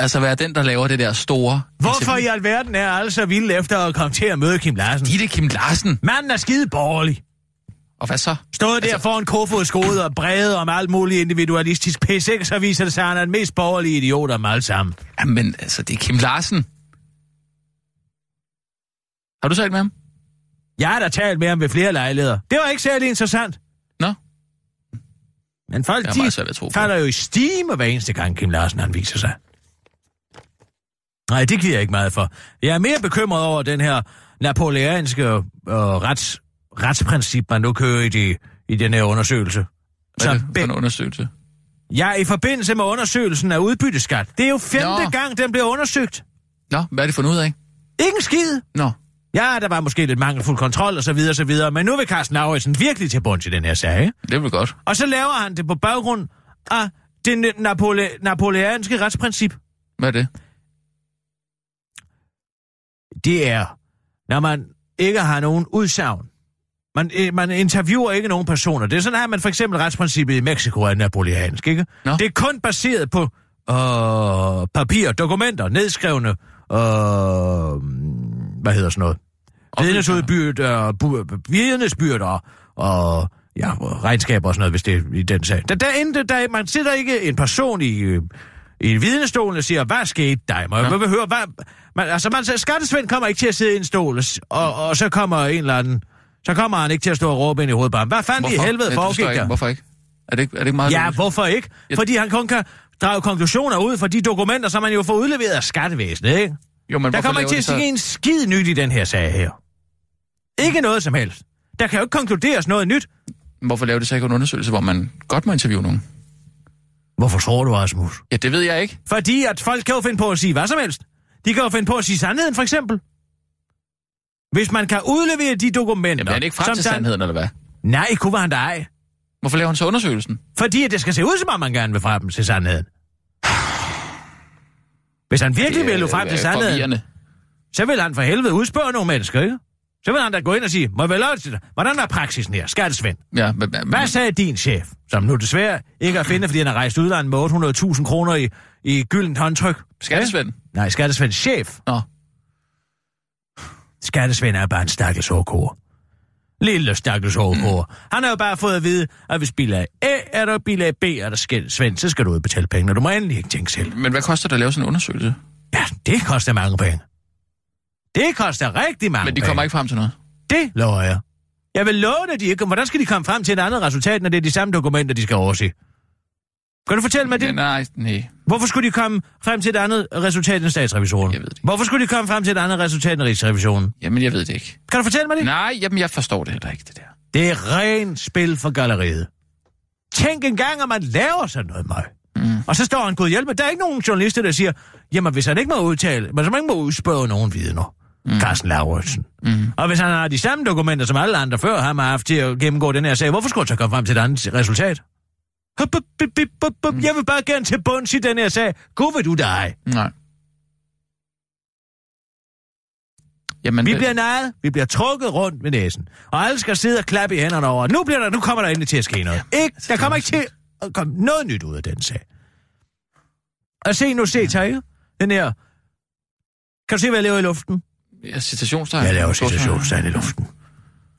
altså være den, der laver det der store Hvorfor i alverden er alle så vilde efter at komme til at møde Kim Larsen? Det Kim Larsen. Manden er skide borgerlig. Og hvad så? Der Altså- foran Kofods skode og brede om alt muligt individualistisk pis, ikke? så viser det sig, at han er den mest borgerlige idiot om alle sammen. Jamen, altså, det er Kim Larsen. Har du talt med ham? Jeg har da talt med ham ved flere lejligheder. Det var ikke særlig interessant. Nå, Men folk, de falder jo i stime hver eneste gang Kim Larsen han viser sig. Nej, det giver jeg ikke meget for. Jeg er mere bekymret over den her napoleanske øh, rets, retsprincip, man nu kører i, de, i den her undersøgelse. hvad er det for en undersøgelse? ja, i forbindelse med undersøgelsen af udbytteskat. Det er jo femte Nå. gang, den bliver undersøgt. Nå, hvad er det fundet ud af? Ikke en skid. Nå, Ja, der var måske lidt mangelfuld kontrol og så videre, så videre, men nu vil Carsten Lauritsen virkelig til bunds i den her sag. ikke? det vel godt. Og så laver han det på baggrund af det napole- napoleanske retsprincip. Hvad er det? Det er, når man ikke har nogen udsagn. Man, øh, man interviewer ikke nogen personer. Det er sådan, at man for eksempel retsprincippet i Mexico er napoleansk, ikke? Nå. Det er kun baseret på øh, papir, dokumenter, nedskrevne, øh, hvad hedder sådan noget? Vidnesudbyrd, bu- vidnesbyrder og ja, regnskaber og sådan noget, hvis det er i den sag. Der, der, er der, man sidder ikke en person i, øh, i vidnestolen og siger, hvad skete dig? Må jeg vil høre, hvad... Man, altså, man, skattesvend kommer ikke til at sidde i en stol, og, og, så kommer en eller anden... Så kommer han ikke til at stå og råbe ind i hovedet på ham. Hvad fanden i helvede Ja, det foregik der? Hvorfor ikke? Er det ikke, er det ikke meget Ja, logisk? hvorfor ikke? Jeg- Fordi han kun kan drage konklusioner ud fra de dokumenter, som man jo får udleveret af skattevæsenet, ikke? Jo, men Der hvorfor kommer ikke til at ske en skid nyt i den her sag her. Ikke noget som helst. Der kan jo ikke konkluderes noget nyt. Hvorfor laver de så ikke en undersøgelse, hvor man godt må interviewe nogen? Hvorfor tror du, Rasmus? Ja, det ved jeg ikke. Fordi at folk kan jo finde på at sige hvad som helst. De kan jo finde på at sige sandheden, for eksempel. Hvis man kan udlevere de dokumenter... Jamen, er det ikke frem som til sandheden, eller hvad? Nej, kunne han da ej. Hvorfor laver han så undersøgelsen? Fordi at det skal se ud, som om man gerne vil frem til sandheden. Hvis han virkelig vil nå frem til sandheden, så vil han for helvede udspørge nogle mennesker, ikke? Så vil han da gå ind og sige, må jeg vel til det? Hvordan er praksisen her, skattesvend? Ja, men, men, Hvad sagde din chef, som nu desværre ikke er at finde, fordi han har rejst udlandet med 800.000 kroner i, i gyldent håndtryk? Skattesvend? Nej, Skattesvends chef. Nå, Skattesvend er bare en stakkels hårdkår. Lille stakkels hårdkår. Han har jo bare fået at vide, at hvis bilag A er der, bilag B er der skæld, Svend, så skal du udbetale penge, og du må endelig ikke tænke selv. men hvad koster det at lave sådan en undersøgelse? Ja, det koster mange penge. Det koster rigtig mange Men de penge. kommer ikke frem til noget. Det lover jeg. Jeg vil love dig, at de ikke... Hvordan skal de komme frem til et andet resultat, når det er de samme dokumenter, de skal overse? Kan du fortælle mig det? Ja, nej, nej. Hvorfor skulle de komme frem til et andet resultat end statsrevisionen? Jeg ved det ikke. Hvorfor skulle de komme frem til et andet resultat end rigsrevisionen? Jamen, jeg ved det ikke. Kan du fortælle mig det? Nej, jamen, jeg forstår det heller ikke, det der. Det er ren spil for galleriet. Tænk engang, at man laver sådan noget møg. Mm. Og så står han, gud hjælp, der er ikke nogen journalister, der siger, jamen hvis han ikke må udtale, men så man ikke må udspørge nogen vidner. Mm. Carsten Lauritsen. Mm. Og hvis han har de samme dokumenter, som alle andre før ham har haft til at gennemgå den her sag, hvorfor skulle han så komme frem til et andet resultat? Hup, hup, hup, hup, hup, hup. Jeg vil bare gerne til bunds i den her sag. Gud vil du dig. Nej. Jamen, Vi bliver nejet, vi bliver trukket rundt med næsen, og alle skal sidde og klappe i hænderne over. Nu, bliver der, nu kommer der endelig til at ske noget. Ikke, der kommer ikke til at komme noget nyt ud af den sag. Og se nu, se, Terje, den her... Kan du se, hvad jeg laver i luften? Ja, citationstegn. Jeg laver situationstegn i luften.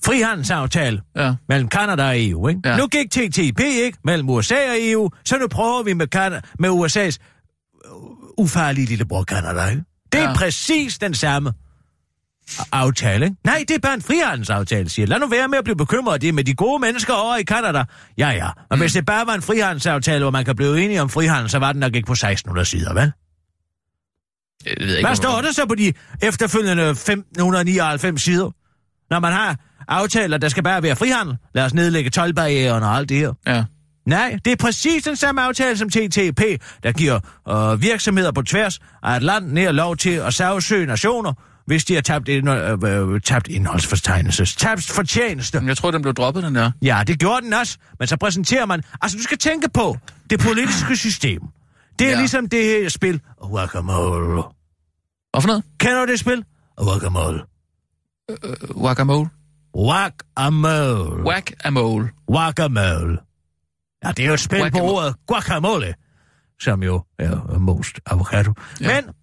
Frihandelsaftale Ja. mellem Kanada og EU, ikke? Ja. Nu gik TTIP, ikke? Mellem USA og EU, så nu prøver vi med, Canada, med USA's øh, ufarlige lillebror Kanada, ikke? Det er Ja. præcis den samme aftale, ikke? Nej, det er bare en frihandelsaftale, siger. Lad nu være med at blive bekymret. Det er med de gode mennesker over i Kanada. Ja, ja. Og mm. hvis det bare var en frihandelsaftale, hvor man kan blive enige om frihandel, så var den nok ikke på 1600 sider, vel? Jeg ved ikke, Hvad står der så på de efterfølgende 1599 sider? Når man har aftaler, der skal bare være frihandel. Lad os nedlægge tolvbarrieren og alt det her. Ja. Nej, det er præcis den samme aftale som TTP, der giver øh, virksomheder på tværs af Atlanten lov til at sagsøge nationer, hvis de har tabt, ind, øh, øh, tabt indholdsfortegnelse, tabt fortjeneste. Jeg tror, den blev droppet, den der. Ja, det gjorde den også, men så præsenterer man... Altså, du skal tænke på det politiske system. Det er Ja. ligesom det her spil. Guacamole. Hvorfor noget? Kender du det spil? Guacamole. Øh, Guacamole. Guacamole. Whack-a-mole. Guacamole. Ja, det er jo et spil på Guacamole. ordet guacamole, som jo er most avocado. Ja. Men,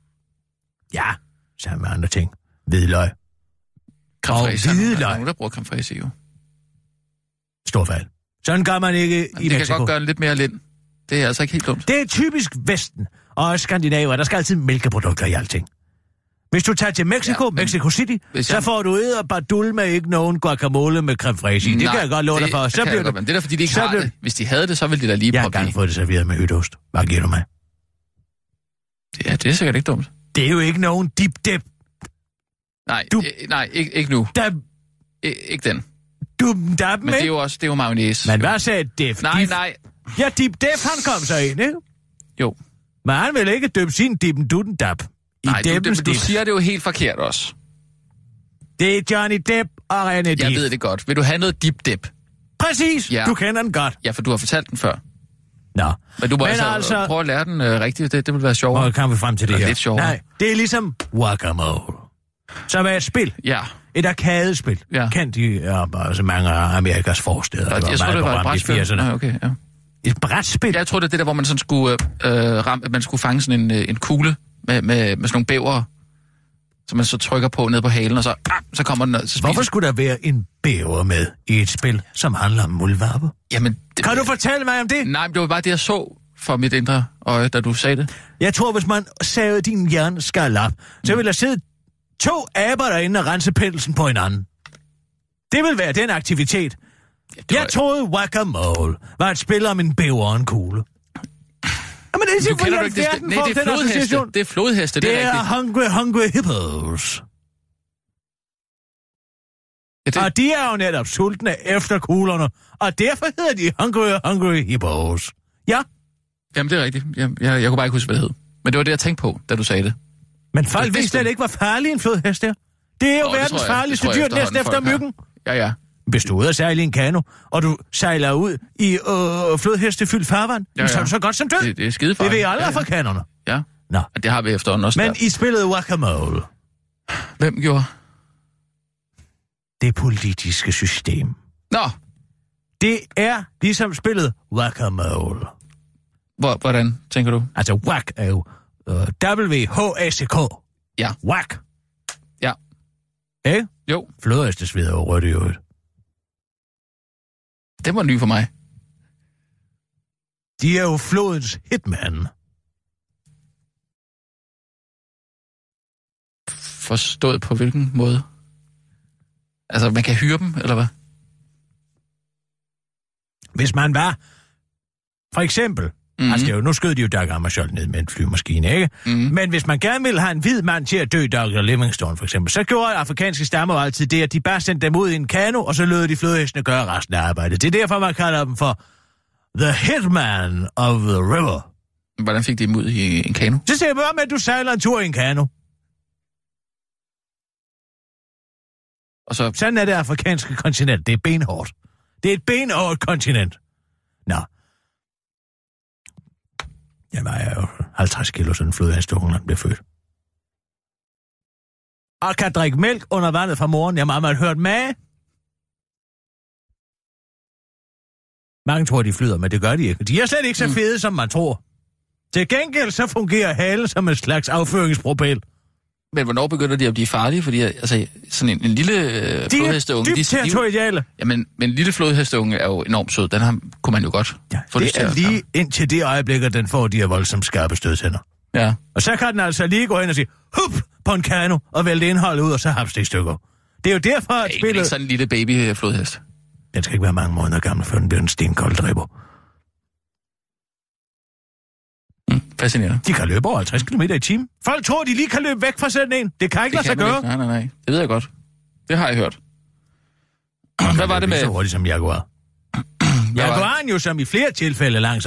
ja, sammen med andre ting. Hvidløg. Creme Og fraiche. Der er nogen- Der er hvidløg. bruger fraiche, jo. Stor fald. Sådan gør man ikke i det kan Mexico. godt gøre lidt mere lind. Det er altså ikke helt dumt. Det er typisk Vesten og også Skandinavier. Der skal altid mælkeprodukter i alting. Hvis du tager til Mexico, Ja, men Mexico City, hvis så jeg- får du æder badul med ikke nogen guacamole med creme fraiche. Det kan jeg godt love dig for. det Så jeg bliver godt, du... men Det er da, fordi de ikke så har bliver- det. Hvis de havde det, så ville de da lige Jeg har engang fået det serveret med hytteost. Hvad giver du mig? Ja, det er sikkert ikke dumt. Det er jo ikke nogen dip dip. Nej, Du- øh, nej ikke, ikke nu. Der, I, ikke den. du dab Men med. det er jo også det er jo mayonnaise. Men hvad sagde Def? Nej, nej. Ja, Dip Def, han kom så ind, ikke? Jo. Men han ville ikke døbe sin dippen dutten dab. I Nej, du, du, siger det jo helt forkert også. Det er Johnny Depp og René Dip. Jeg ved det godt. Vil du have noget dip dip? Præcis, Ja. du kender den godt. Ja, for du har fortalt den før. Nå, Men du må Men altså, altså- prøve at lære den øh, rigtigt. Det, det vil være sjovere. hvor kan vi frem til det Eller her? lidt sjovere. Nej, det er ligesom Guacamole. Som er et spil. Ja. Et arkadespil. Ja. Kendt i ja, altså mange af Amerikas forsteder. Og Det jeg tror, det var et brætspil. 80'erne. Nej, okay, ja. Et brætspil? Jeg tror, det er det der, hvor man sådan skulle, øh, ram, man skulle fange sådan en, øh, en kugle med, med, med sådan nogle bæver, som man så trykker på ned på halen, og så, ah, så kommer den, og så Hvorfor skulle der være en bæver med i et spil, som handler om muldvarpe? Jamen, det, Kan du fortælle mig om det? Nej, men det var bare det, jeg så for mit indre øje, da du sagde det. Jeg tror, hvis man savede din hjerneskal op, så ville der sidde to aber derinde og rense pelsen på hinanden. Det vil være den aktivitet. Det Jeg var- troede Whack-A-Mole var et spil om en bæver og en kugle. Jamen, det er du ikke det? Nej, det er den flodheste. association. Det er flodheste, det, Det er er rigtigt. Hungry Hungry Hippos. Ja, det, Og de er jo netop sultne efter kuglerne, og derfor hedder de Hungry Hungry Hippos. Ja, jamen, det er rigtigt. Jeg, jeg, jeg kunne bare ikke huske, hvad det hed. Men det var det, jeg tænkte på, da du sagde det. men folk Det vidste slet ikke, hvor farlig en flodhest er. Det er jo det verdens det farligste dyr, næsten efter myggen. Ja, ja. Hvis du ude at sejle i en kano, og du sejler ud i øh, flodhestefyldt farvand, Ja, ja, så er du så godt som død. Det, det er skide Det ved alle ja, ja, afrikanerne. ja. Nå. ja. Det har vi efterhånden også. Men Men... i spillet Whack-A-Mole, Hvem gjorde? det politiske system, Nå, det er ligesom spillet Whack-A-Mole. hvor, hvordan tænker du? Altså Whack er jo øh, W-H-A-C-K. Ja. Whack. Ja. Ikke? Jo, Flodhestesved er jo rødt i øvrigt. Det var ny for mig. De er jo flodens hitman. Forstået på hvilken måde? Altså, man kan hyre dem, eller hvad? Hvis man var, for eksempel. Mm-hmm. altså jo, nu skød de jo Doug Hammarskjold ned med en flymaskine, ikke? Mhm. Mm-hmm. Men hvis man gerne ville have en hvid mand til at dø, Dr. Livingstone for eksempel, så gjorde afrikanske stammer altid det, at de bare sendte dem ud i en kano, og så lød de flodhestene gøre resten af arbejdet. Det er derfor, man kalder dem for The Hitman of the River. Hvordan fik de dem ud i en kano? Så ser jeg bare med, at du sejler en tur i en kano. Og så, Sådan er det afrikanske kontinent. Det er benhårdt. Det er et benhårdt kontinent. Nå. Jeg vejer jo 50 kilo, sådan en flodhestunge, når den bliver født. Og kan drikke mælk under vandet fra moren. Jeg har meget hørt med. Mange tror, de flyder, men det gør de ikke. De er slet ikke så Mm. fede, som man tror. Til gengæld så fungerer halen som en slags afføringspropel. Men hvornår begynder de at blive farlige? Fordi altså, sådan en, en lille øh, De er flodhesteunge... dybt de, territoriale. Jamen, men en lille flodhesteunge er jo enormt sød. Den har, kunne man jo godt Ja, få det er lige indtil det øjeblik, at den får de her voldsomt skarpe stødtænder. Ja. Og så kan den altså lige gå hen og sige, hup, på en kano, og vælte indholdet ud, og så hamste det i stykker. Det er jo derfor, at men spillet... ikke sådan en lille baby flodhest. Den skal ikke være mange måneder gammel, før den bliver en stenkold dribber. Mm, fascinerende. De kan løbe over 50 km i timen. Folk tror, de lige kan løbe væk fra sådan en. Det kan ikke lade sig gøre. ikke. Nej, nej, nej. Det ved jeg godt. Det har jeg hørt. Hvad var det Lige Så med... hurtigt som Jaguar. *clears throat* Jaguaren jo som i flere tilfælde langs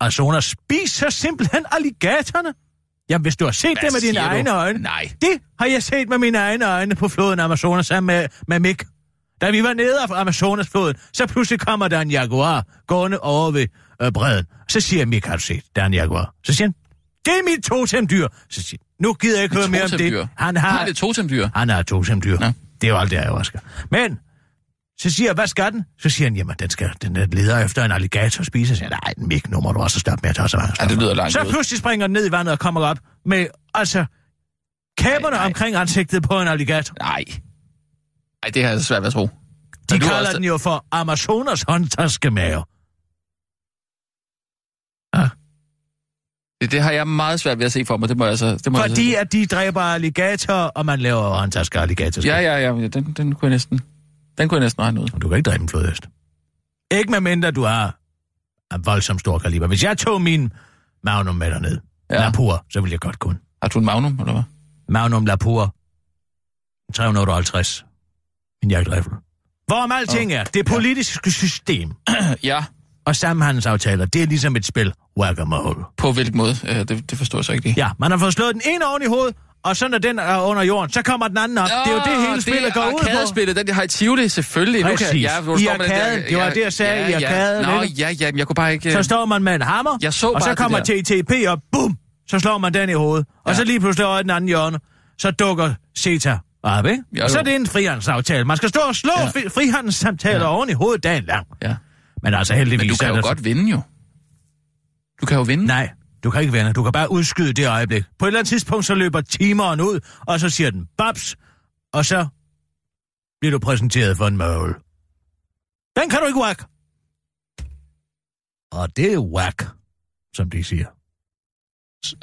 Amazonas spiser simpelthen alligatorerne. Jamen, hvis du har set Hvad det med dine du? egne øjne. Nej. Det har jeg set med mine egne øjne på floden Amazonas sammen med, med Mick. Da vi var nede af Amazonasfloden, så pludselig kommer der en jaguar gående over ved øh, bredden. Så siger Mick, har du set, der er en jaguar. Så siger han, det er mit totemdyr. Så siger nu gider jeg ikke høre mere om det. Han har, Har det totemdyr? han har et totemdyr. Nå. Det er jo alt det, jeg også Men, så siger jeg, hvad skal den? Så siger han, jamen, den, skal, den der leder efter en alligator spise. Så siger jeg, nej, Mick, nu må du også stoppe med at tage så mange Ja, det stoffer." lyder langt Så ud. pludselig springer den ned i vandet og kommer op med, altså, kæberne Nej, nej. omkring ansigtet på en alligator. Nej. Nej, det har jeg svært ved at tro. De kalder også- den jo for Amazonas håndtaskemager. Det, det har jeg meget svært ved at se for mig. Det må jeg altså... Det må jeg Fordi altså... at de dræber alligatorer, og man laver håndtasker alligator. Ja, ja, ja. Den, den kunne jeg næsten... Den kunne jeg næsten regne ud. Du kan ikke dræbe en flodhest. Ikke med mindre du har en voldsom stor kaliber. Hvis jeg tog min Magnum med derned, Ja. Lapur, så ville jeg godt kunne. Har du en magnum, eller hvad? Magnum Lapur, 358, en jagtrifle. Hvorom alting er, det politiske system *clears throat* Ja. Og samhandelsaftaler, det er ligesom et spil whack-a-mole. På hvilken måde? Øh, det, det forstår jeg så ikke lige. Ja, man har fået slået den ene oven i hovedet, og så når den er under jorden, så kommer den anden op. det er jo det, hele spillet går ud på. arkadespillet, den har i Tivoli, selvfølgelig. Nu Præcis. Kan, hvor I arkaden. Det var det, jeg sagde, i arkaden, Ja. Nå, ja, ja, men jeg kunne bare ikke... Så står man med en hammer, Jeg så og så kommer TTP op, bum, så slår man den i hovedet. Og Ja. så lige pludselig over i den anden hjørne, så dukker CETA op, ikke? Ja, og så er det en frihandelsaftale. Man skal stå og slå Ja. ja. fri- frihandelssamtaler Ja. ja. oven i hovedet dagen lang. Ja. Men altså heldigvis... Men du kan jo godt vinde, jo. Du kan jo vinde. Nej, du kan ikke vende. Du kan bare udskyde det øjeblik. På et eller andet tidspunkt, så løber timeren ud, og så siger den babs, og så bliver du præsenteret for en mål. Den kan du ikke whack. Og det er whack, som de siger.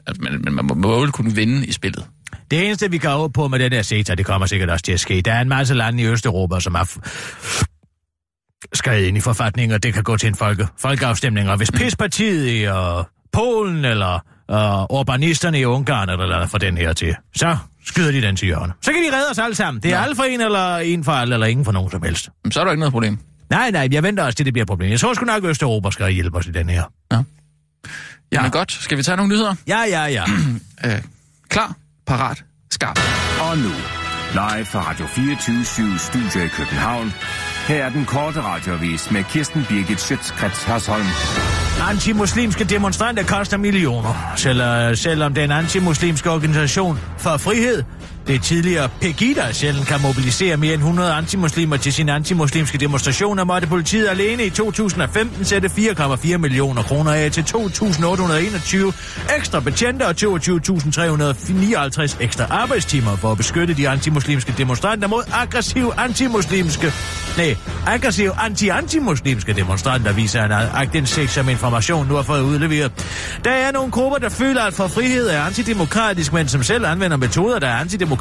Altså, Men, men man må, vel kunne vinde i spillet. Det eneste, vi kan håbe på med den der CETA, det kommer sikkert også til at ske. Der er en masse lande i Østeuropa, som har skrevet ind i forfatninger, det kan gå til en folke, folkeafstemning. Og hvis pispartiet i uh, Polen eller uh, urbanisterne i Ungarn eller, eller for den her til, så skyder de den til hjørne. Så kan de redde os alle sammen. Det er Nå. alle for en, eller en for alle, eller ingen for nogen som helst. Men så er der ikke noget problem. Nej, nej, jeg venter også til, det bliver et problem. Jeg tror sgu nok, at Østeuropa skal hjælpe os i den her. Ja. Men godt, skal vi tage nogle nyheder? Ja, ja, ja. *clears throat* Øh, klar, parat, skarp. Og nu, Live fra Radio 24 Studio i København. Her er den korte radiovis med Kirsten Birgit Schøtzgrads Hasholm. Antimuslimske demonstranter koster millioner, selv, øh, selvom den antimuslimske organisation for frihed, det tidligere Pegida, sjældent kan mobilisere mere end 100 antimuslimer til sine antimuslimske demonstrationer, måtte politiet alene i 2015 sætte 4,4 millioner kroner af til 2.821 ekstra betjente og 22.359 ekstra arbejdstimer for at beskytte de antimuslimske demonstranter mod aggressive antimuslimske, nej, aggressive anti-antimuslimske demonstranter, viser en agtindsigt som information nu har fået udleveret. Der er nogle grupper, der føler, at for frihed er antidemokratisk, men som selv anvender metoder, der er antidemokratiske.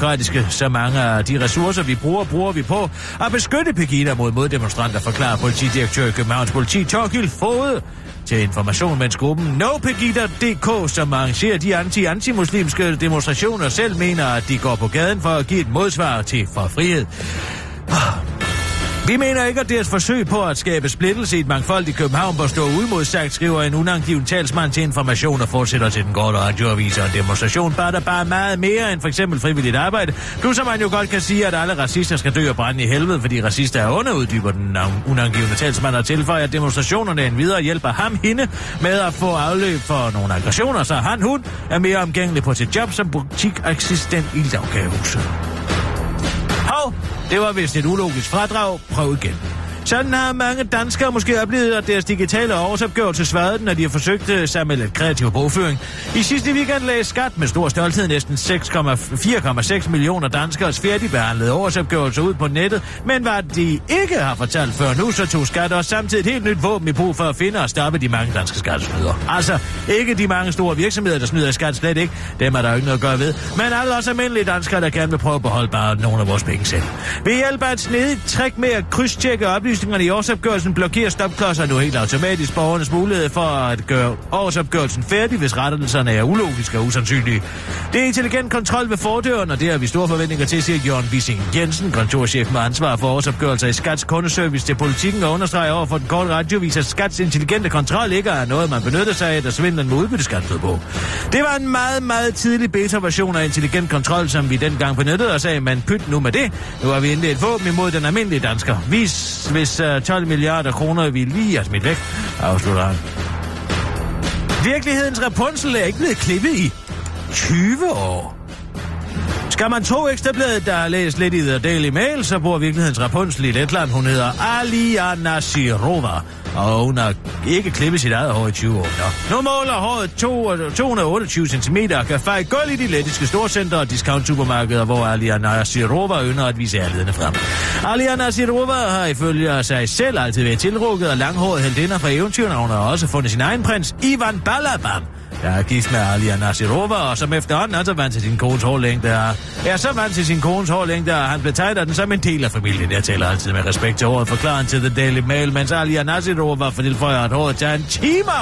Så mange af de ressourcer, vi bruger, bruger vi på at beskytte Pegida mod moddemonstranter, forklarer politidirektør i Københavns Politi, Torgild Fode til information, mens gruppen NoPegida.dk, som arrangerer de anti-antimuslimske demonstrationer, selv mener, at de går på gaden for at give et modsvar til for frihed. Ah. Vi mener ikke, at deres forsøg på at skabe splittelse i et mangfoldigt København bør stå uimodsagt, skriver en unangiven talsmand til information og fortsætter til den korte radioavis og en demonstration. Bare der bare meget mere end for eksempel frivilligt arbejde. Plus at man jo godt kan sige, at alle racister skal dø og brænde i helvede, fordi racister er underuddyber den unangivende talsmand og tilføjer, at demonstrationerne endvidere hjælper ham hende med at få afløb for nogle aggressioner, så han hun er mere omgængelig på sit job som butikassistent i lavkagehuset. Hov, det var vist et ulogisk fradrag. Prøv igen. Sådan har mange danskere måske oplevet, at deres digitale årsopgørelse svarede den, når de har forsøgt øh, sig med lidt kreativ bogføring. I sidste weekend lagde skat med stor stolthed næsten 4,6 millioner danskers færdigbehandlede årsopgørelse ud på nettet, men hvad de ikke har fortalt før nu, så tog skat også samtidig et helt nyt våben i brug for at finde og stoppe de mange danske skattesnyder. Altså, ikke de mange store virksomheder, der snyder i skat slet ikke. Dem er der jo ikke noget at gøre ved. Men alle os almindelige danskere, der gerne vil prøve at beholde bare nogle af vores penge selv. Ved hjælp af et snedigt trick med at krydstjekke oplysningerne i årsopgørelsen blokerer stopklodser nu helt automatisk borgernes mulighed for at gøre årsopgørelsen færdig, hvis rettelserne er ulogiske og usandsynlige. Det er intelligent kontrol ved fordøren, og det har vi store forventninger til, siger Jørgen Wissing Jensen, kontorchef med ansvar for årsopgørelser i Skats kundeservice til politikken og understreger over for den korte radiovis, at Skats intelligente kontrol ikke er noget, man benytter sig af, da svindlen med udbytteskat på. Det var en meget, meget tidlig beta-version af intelligent kontrol, som vi dengang benyttede os af, men pyt nu med det. Nu har vi endelig et våben imod den almindelige dansker. Vis, hvis øh, uh, 12 milliarder kroner vi lige har smidt væk, afslutter han. Virkelighedens Rapunzel er ikke blevet klippet i 20 år. Skal man tro ekstrabladet, der har læst lidt i The Daily Mail, så bor virkelighedens Rapunzel i Letland. Hun hedder Alia Nasirova, og hun har ikke klippet sit eget hår i 20 år. Nå. Nu måler håret 228 cm og kan feje gulv i de lettiske storcenter og discount-supermarkeder, hvor Aliana Sirova ynder at vise ærlighederne frem. Aliana Sirova har ifølge sig selv altid været tilrukket og langhåret heldinder fra eventyrene, og hun har også fundet sin egen prins, Ivan Balabam, der er gift med Alia Nasirova, og som efterhånden er så vant til sin kones hårlængde. Er, er så vant til sin kones hårlængde, at han betegner den som en del af familien. Jeg taler altid med respekt til håret, forklarer til The Daily Mail, mens Alia Nasirova for tilføjer, at håret tager en time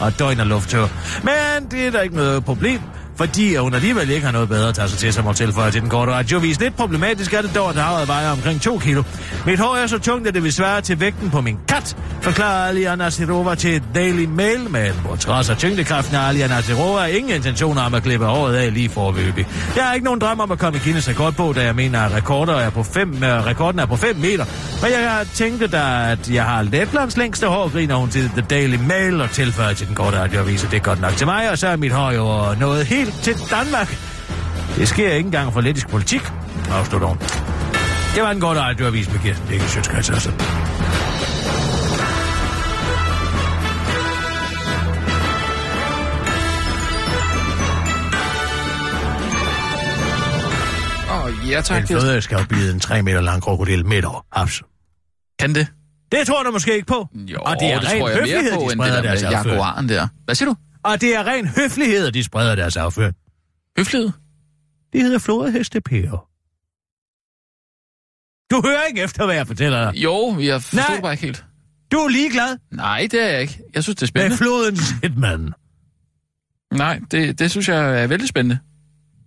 og døgn og lufttør. Men det er der ikke noget problem fordi hun alligevel ikke har noget bedre at tage sig til, som tilføje til den korte radiovis. Lidt problematisk er det dog, at havet vejer omkring 2 kilo. Mit hår er så tungt, at det vil svare til vægten på min kat, forklarer Alia Nasirova til Daily Mail, men på trods af tyngdekraften af Alia Nasirova ingen intentioner om at klippe håret af lige forløbig. Jeg har ikke nogen drøm om at komme i Guinness rekord på, da jeg mener, at rekorder er på fem, øh, rekorden er på 5 meter. Men jeg har tænkt da, at jeg har Letlands længste hår, griner hun til The Daily Mail og tilføjer til den korte radiovis, det er godt nok til mig, og så er mit hår jo noget helt til Danmark. Det sker ikke engang for lettisk politik, afslutter hun. Det var en god radioavis med Kirsten Dække Sjøtskreds altså. Åh, oh, ja tak. En fløde skal jo blive en 3 meter lang krokodil midt over. Haps. Kan det? Det tror du måske ikke på. Jo, og det er det tror jeg mere på, de end det der med jaguaren der. Hvad siger du? Og det er ren høflighed, at de spreder deres afføring. Høflighed? Det hedder flodhestepærer. Du hører ikke efter, hvad jeg fortæller dig. Jo, jeg forstår Nej. bare ikke helt. Du er ligeglad Nej, det er jeg ikke. Jeg synes, det er med spændende. flodens hitman. Nej, det, det synes jeg er vældig spændende.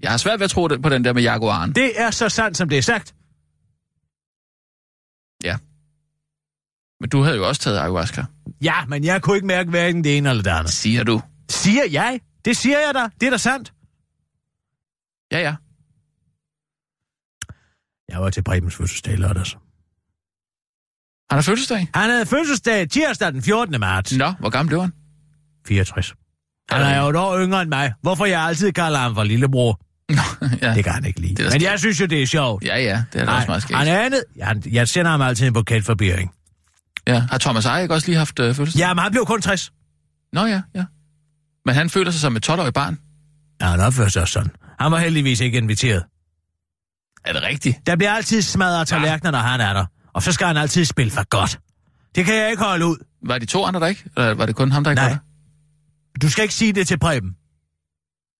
Jeg har svært ved at tro det på den der med jaguaren. Det er så sandt, som det er sagt. Men du havde jo også taget ayahuasca. Ja, men jeg kunne ikke mærke hverken det ene eller det andet. Siger du? Siger jeg? Det siger jeg da. Det er da sandt. Ja, ja. Jeg var til Prebens fødselsdag i lørdags. Han har fødselsdag? Han havde fødselsdag tirsdag den 14. marts. Nå, hvor gammel blev han? 64. Han er jo dog yngre end mig. Hvorfor jeg altid kalder ham for lillebror? Nå, ja. Det kan han ikke lide. Men skægt. jeg synes jo, det er sjovt. Ja, ja, det er da også meget skægt. han er andet. Jeg, jeg sender ham altid en buket for Bering. Ja. Har Thomas Eje ikke også lige haft øh, fødselsdag? Ja, men han blev kun 60. Nå ja, ja. Men han føler sig som et 12-årig barn. Ja, han opfører sig også sådan. Han var heldigvis ikke inviteret. Er det rigtigt? Der bliver altid smadret tallerkener, når han er der. Og så skal han altid spille for godt. Det kan jeg ikke holde ud. Var de to andre der ikke? Eller var det kun ham, der ikke Nej. var der? Du skal ikke sige det til Preben.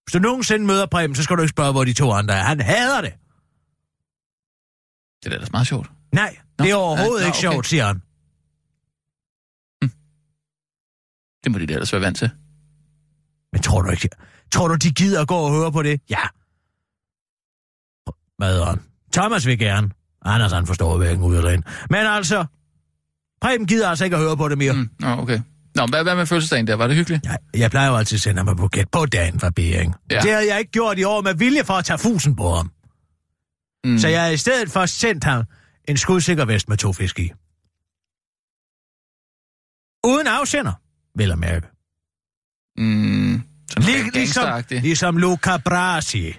Hvis du nogensinde møder Preben, så skal du ikke spørge, hvor de to andre er. Han hader det. Det er da ellers meget sjovt. Nej, det er Nå, overhovedet ja, nå, ikke okay. sjovt, siger han. Det må de da ellers være vant til. Men tror du ikke, tror du, de gider at gå og høre på det? Ja. Han? Thomas vil gerne. Anders, han forstår hverken ud eller ind. Men altså, Preben gider altså ikke at høre på det mere. Mm. Okay. Nå, hvad, hvad med fødselsdagen der? Var det hyggeligt? Jeg, jeg plejer jo altid at sende ham en buket på dagen for Bering. Ja. Det havde jeg ikke gjort i år med vilje for at tage fusen på ham. Mm. Så jeg har i stedet for sendt ham en skudsikker vest med to fisk i. Uden afsender, vil jeg mærke. Mm. Lig, Lig, ligesom, ligesom Luca Brasi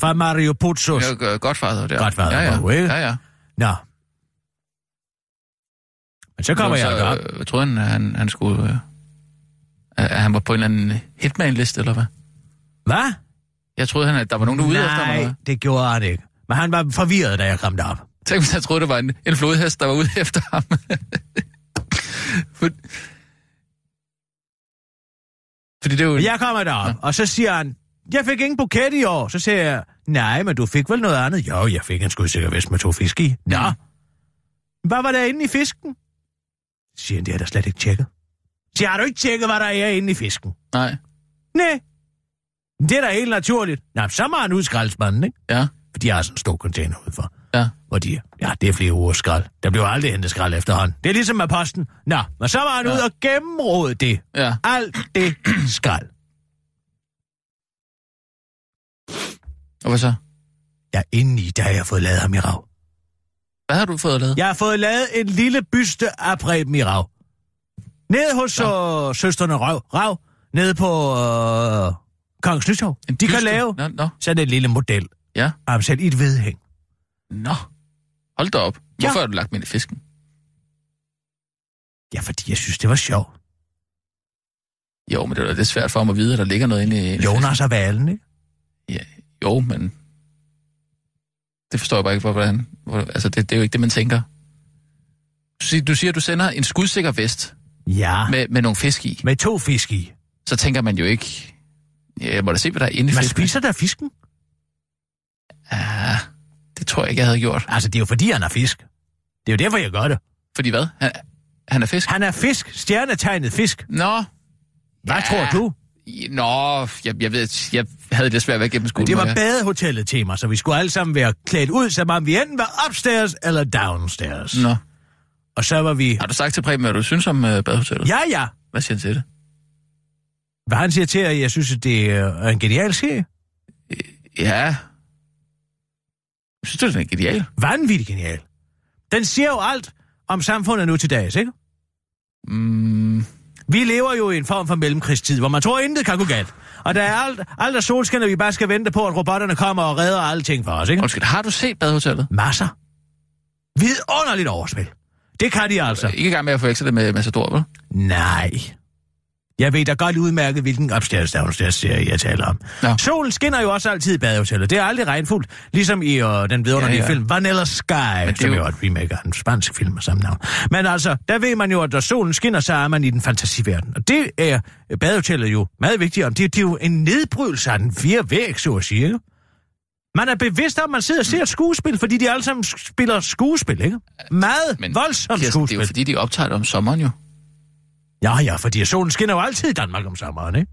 fra Mario Puzzo's. Ja, Godfather der. Godfather, ja, ja. ikke? ja, ja. Nå. Men så kommer jeg op. øh, Jeg troede, han, han, han skulle... Øh, at han var på en eller anden hitman-liste, eller hvad? Hvad? Jeg troede, han, at der var nogen, der ude efter ham. Nej, det gjorde han ikke. Men han var forvirret, da jeg kom derop. Tænk, hvis jeg troede, det var en, en flodhest, der var ude *laughs* efter ham. *laughs* For, fordi det er jo... Jeg kommer derop, og så siger han, jeg fik ingen buket i år. Så siger jeg, nej, men du fik vel noget andet? Jo, jeg fik en skudsikker vest med to fisk i. Nå. Hvad var der inde i fisken? Siger han, det er der slet ikke tjekket. Siger, har du ikke tjekket, hvad der er inde i fisken? Nej. Nej. Det er da helt naturligt. Nå, så må han ud skraldespanden, ikke? Ja. For de har sådan en stor container udfor. Ja. Hvor de, ja, det er flere uger skrald. Der bliver aldrig hentet skrald efterhånden. Det er ligesom med posten. Nå, men så var han ja. ud og gennemråde det. Ja. Alt det skrald. Og hvad så? Ja, indeni, der har jeg fået lavet ham i rav. Hvad har du fået lavet? Jeg har fået lavet en lille byste af Preben i rav. Nede hos øh, søsterne Rav. Rav. Nede på øh, Kongens Nytorv. De kan byste? lave Nå, nå. sådan en lille model Ja. ham selv i et vedhæng. Nå. Hold da op. Ja. Hvorfor har du lagt mig i fisken? Ja, fordi jeg synes, det var sjovt. Jo, men det er lidt svært for mig at vide, at der ligger noget inde i... Jonas og Valen, ikke? Ja, jo, men... Det forstår jeg bare ikke, hvor- hvordan... Hvor, altså, det, det er jo ikke det, man tænker. Du siger, du siger, du sender en skudsikker vest Ja, med, med, med nogle fisk i. med to fisk i. Så tænker man jo ikke... Ja, jeg må da se, hvad der er inde i Man fisken. spiser der fisken. Ja, det tror jeg ikke, jeg havde gjort. Altså, det er jo fordi, han er fisk. Det er jo derfor, jeg gør det. Fordi hvad? Han, han er fisk? Han er fisk. Stjernetegnet fisk. Nå. Hvad Ja. tror du? Nå, jeg, jeg ved, jeg havde det svært ved at gennemskue. Det var badehotellet tema, så vi skulle alle sammen være klædt ud, som om vi enten var upstairs eller downstairs. Nå. Og så var vi... Har du sagt til Preben, hvad du synes om uh, badehotellet? Ja, ja. Hvad siger han til det? Hvad han siger til, at jeg synes, at det er en genial serie. Ja. Jeg synes, det er genial. Vanvittigt genial. Den siger jo alt om samfundet nu til dags, ikke? Mm, Vi lever jo i en form for mellemkrigstid, hvor man tror, intet kan gå galt. Og der er alt, alt er solskinner, vi bare skal vente på, at robotterne kommer og redder alting for os, ikke? undskyld, har du set badehotellet? Masser. Vidunderligt overspil. Det kan de altså. Ikke i gang med at forveksle det med Massador, vel? Nej. Jeg ved da godt udmærket, hvilken upstairs downstairs serie jeg taler om. Nå. Solen skinner jo også altid i badehotellet. Det er aldrig regnfuldt. Ligesom i øh, den vidunderlige Ja, ja. film Vanilla Sky, det som er jo jo- er et remake af en spansk film af samme navn. Men altså, der ved man jo, at når solen skinner, så er man i den fantasiverden. Og det er badehotellet jo meget vigtigt om. Det, det er jo en nedbrydelse af den fire væg, så at sige. Ikke? Man er bevidst om, at man sidder og ser et skuespil, fordi de alle sammen spiller skuespil, ikke? Meget Men voldsomt Kirsten, skuespil. det er jo fordi, de optager det om sommeren jo. Ja, ja, fordi solen skinner jo altid i Danmark om sommeren, ikke?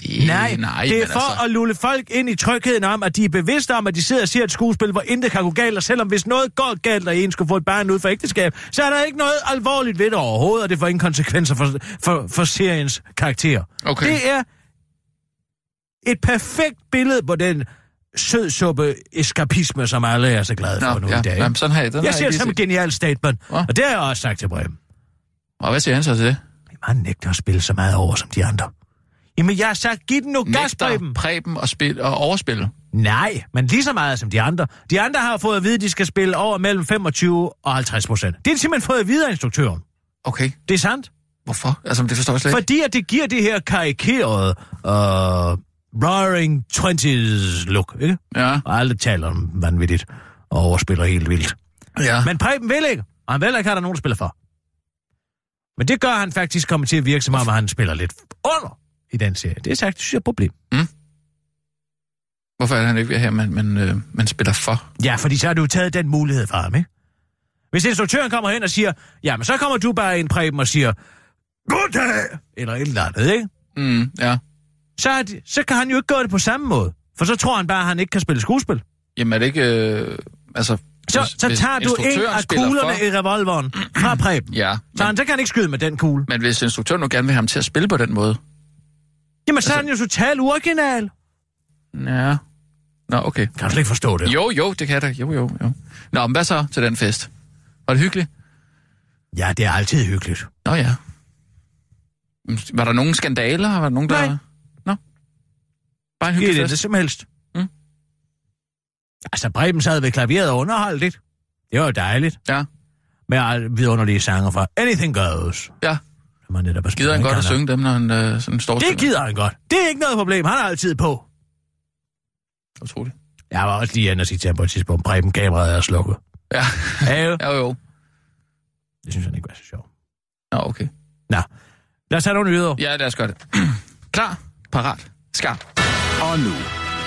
Det, Nej, nej det er for altså, at lulle folk ind i trygheden om, at de er bevidste om, at de sidder og ser et skuespil, hvor intet kan gå galt, og selvom hvis noget går galt, og en skulle få et barn ud for ægteskab, så er der ikke noget alvorligt ved det overhovedet, og det får ingen konsekvenser for, for, for seriens karakter. Okay. Det er et perfekt billede på den sødsuppe eskapisme, som alle er så glade for Nå, nu ja. i dag. Jamen, sådan har jeg, den jeg ser det som et genialt statement, Hva? og det har jeg også sagt til Brem. Og hvad siger han så til det? Han nægter at spille så meget over som de andre. Jamen, jeg har sagt, giv den nu gas, Preben. Preben og, spil, og overspille. Nej, men lige så meget som de andre. De andre har fået at vide, at de skal spille over mellem 25 og 50 procent. Det er simpelthen fået at vide af instruktøren. Okay, Det er sandt. hvorfor? Altså, det forstår jeg slet ikke. Fordi at det giver det her karikerede uh, Roaring Twenties look, ikke? Ja, Og alle taler om vanvittigt og overspiller helt vildt. ja. Men Preben vil ikke, og han vil ikke have, der er nogen, der spiller for. Men det gør han faktisk kommer til at virke, som om han spiller lidt under i den serie. Det er sagt, det synes jeg er et problem. Hvorfor er det, han ikke have, man, man, øh, man spiller for? Ja, fordi så har du taget den mulighed fra ham, ikke? Hvis instruktøren kommer hen og siger, jamen så kommer du bare ind, Preben, og siger, goddag, eller et eller andet, ikke? Mm, ja. Så, er så kan han jo ikke gøre det på samme måde. For så tror han bare, at han ikke kan spille skuespil. Jamen er det ikke... Øh, altså, Så, hvis- så hvis tager du en af kuglerne for- i revolveren fra Preben. *clears throat* Ja, Så men, han, så kan han ikke skyde med den kugle. men hvis instruktøren nu gerne vil have ham til at spille på den måde... Jamen, så er den jo totalt uoriginal. Ja. Nå, okay. Kan du ikke forstå det? Jo, jo, det kan jeg da. Jo, jo, jo. Nå, men hvad så til den fest? Var det hyggeligt? Ja, det er altid hyggeligt. Nå ja. Var der nogen skandaler? Var der nogen, der... Nej. Nå. Bare en Det hyggelig er det fest. som helst. Altså, Preben sad ved klaveret og underholdt lidt. Det var jo dejligt. Ja. Med alle vidunderlige sanger fra Anything Goes. Ja. Som han netop Gider han godt at synge dem, når han øh, sådan står Det gider han godt. Det er ikke noget problem. Han er altid på. Utroligt. Jeg var også lige inde og sige til ham på et tidspunkt, Preben kameraet er slukket. Ja. *laughs* Ja, jo. jo, jo. Det synes han ikke var så sjovt. Nå, okay. Nå, lad os tage nogle nyheder. Ja, lad os gøre det. *clears throat* Klar, parat, skarp. Og nu,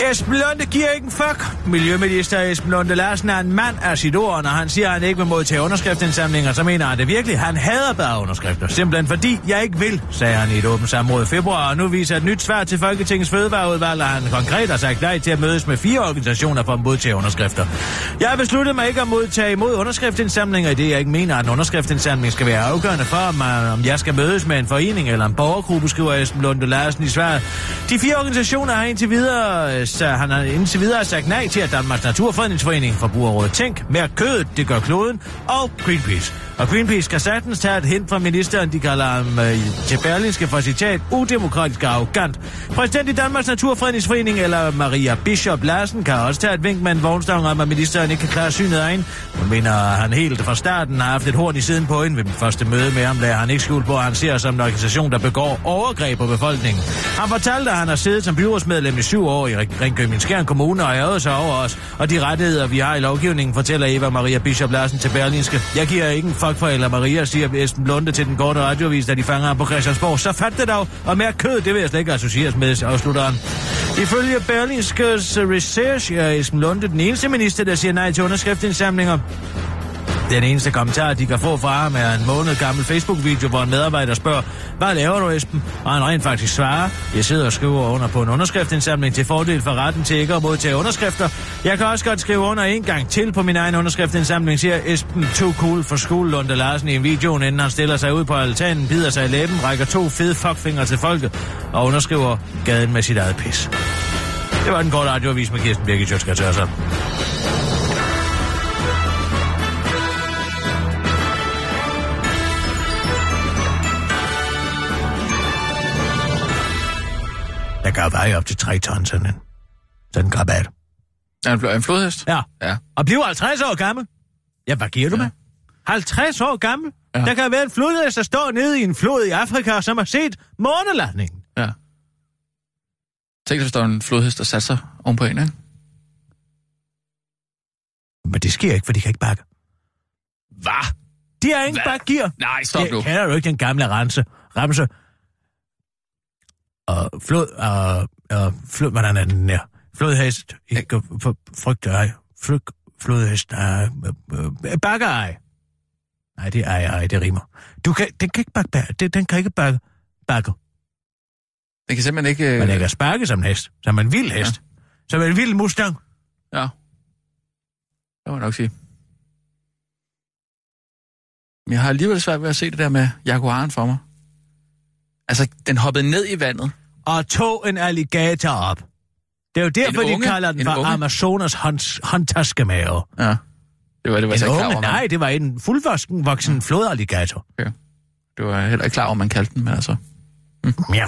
Esben Lunde giver ikke en fuck. Miljøminister Esben Lunde Larsen er en mand af sit ord, når han siger, at han ikke vil modtage underskriftsindsamlinger, så mener han det virkelig. Han hader bare underskrifter. Simpelthen fordi jeg ikke vil, sagde han i et åbent samråd i februar. Og nu viser et nyt svar til Folketingets fødevareudvalg, at han konkret har sagt nej til at mødes med fire organisationer for at modtage underskrifter. Jeg har besluttet mig ikke at modtage imod underskriftsindsamlinger, i det jeg ikke mener, at en underskriftsindsamling skal være afgørende for, om, øh, om jeg skal mødes med en forening eller en borgergruppe, skriver Esben Lunde Larsen i svaret. De fire organisationer har indtil videre, Øh, så han har indtil videre sagt nej til, at Danmarks Naturfredningsforening, Forbrugerrådet Tænk, mere Kødet, Det Gør Kloden og Greenpeace. Og Greenpeace kan sagtens tage et hint fra ministeren, de kalder ham øh, til Berlinske for citat udemokratisk og arrogant. Præsident i Danmarks Naturfredningsforening, eller Maria Bishop Larsen, kan også tage et vink med en vognstang om, at ministeren ikke kan klare synet af hende. Hun mener, at han helt fra starten har haft et horn i siden på hende. Ved den første møde med ham lader han ikke skjult på, at han ser som en organisation, der begår overgreb på befolkningen. Han fortalte, at han har siddet som byrådsmedlem i syv år i regeringen Ringkøbing Skjern Kommune og ærede sig over os. Og de rettigheder, vi har i lovgivningen, fortæller Eva Maria Bishop Larsen til Berlinske. Jeg giver ikke en fuck for Ella Maria, siger Esben Lunde til den korte radiovis, da de fanger ham på Christiansborg. Så fat det dog, og mere kød, det vil jeg slet ikke associeres med, afslutter han. Ifølge Berlinskes research er Esben Lunde den eneste minister, der siger nej til underskriftsindsamlinger. Den eneste kommentar, de kan få fra ham, er en måned gammel Facebook-video, hvor en medarbejder spørger, hvad laver du, Esben? Og han rent faktisk svarer, jeg sidder og skriver under på en underskriftsindsamling til fordel for retten til ikke at modtage underskrifter. Jeg kan også godt skrive under en gang til på min egen underskriftsindsamling, siger Esben Too Cool for Skole Lunde Larsen i en video, inden han stiller sig ud på altanen, bider sig i læben, rækker to fede fuckfingre til folket og underskriver gaden med sit eget pis. Det var den korte radioavis med Kirsten Birgit Sjøtskrets kan veje op til 3 ton sådan en. Sådan en grabat. Er han en flodhest? Ja. Ja. Og bliver 50 år gammel. Ja, hvad giver du Ja. med? 50 år gammel? Ja. Der kan være en flodhest, der står nede i en flod i Afrika, som har set månelandingen. Ja. Tænk, hvis der er en flodhest, der satte sig ovenpå en, ikke? Men det sker ikke, for de kan ikke bakke. Hvad? De har ingen bakgear. Nej, stop nu. Det kender du ikke den gamle rense. Ramse. Og flod, og, og flod, hvordan er den der? Flodhest. Ikke frygt, ej. Frygt, flodhest, ej. Øh, bakke, ej. Nej, det er ej, ej, det rimer. Du kan, den kan ikke bakke, bakke. Den, den kan ikke bakke, bakke. Det kan simpelthen ikke... øh, den kan sparke som en hest. Som en vild hest. Ja. Som en vild mustang. Ja. Det må jeg nok sige. Men jeg har alligevel svært ved at se det der med jaguaren for mig. Altså, den hoppede ned i vandet. Og tog en alligator op. Det er jo derfor, En de unge? kalder den En for unge? Amazonas hånd- håndtaskemave. Ja. Det var, det var så En klar unge? over, man, Nej, det var en fuldvoksen voksen flodalligator. det var jeg heller ikke klar over, man kaldte den, men altså. Ja.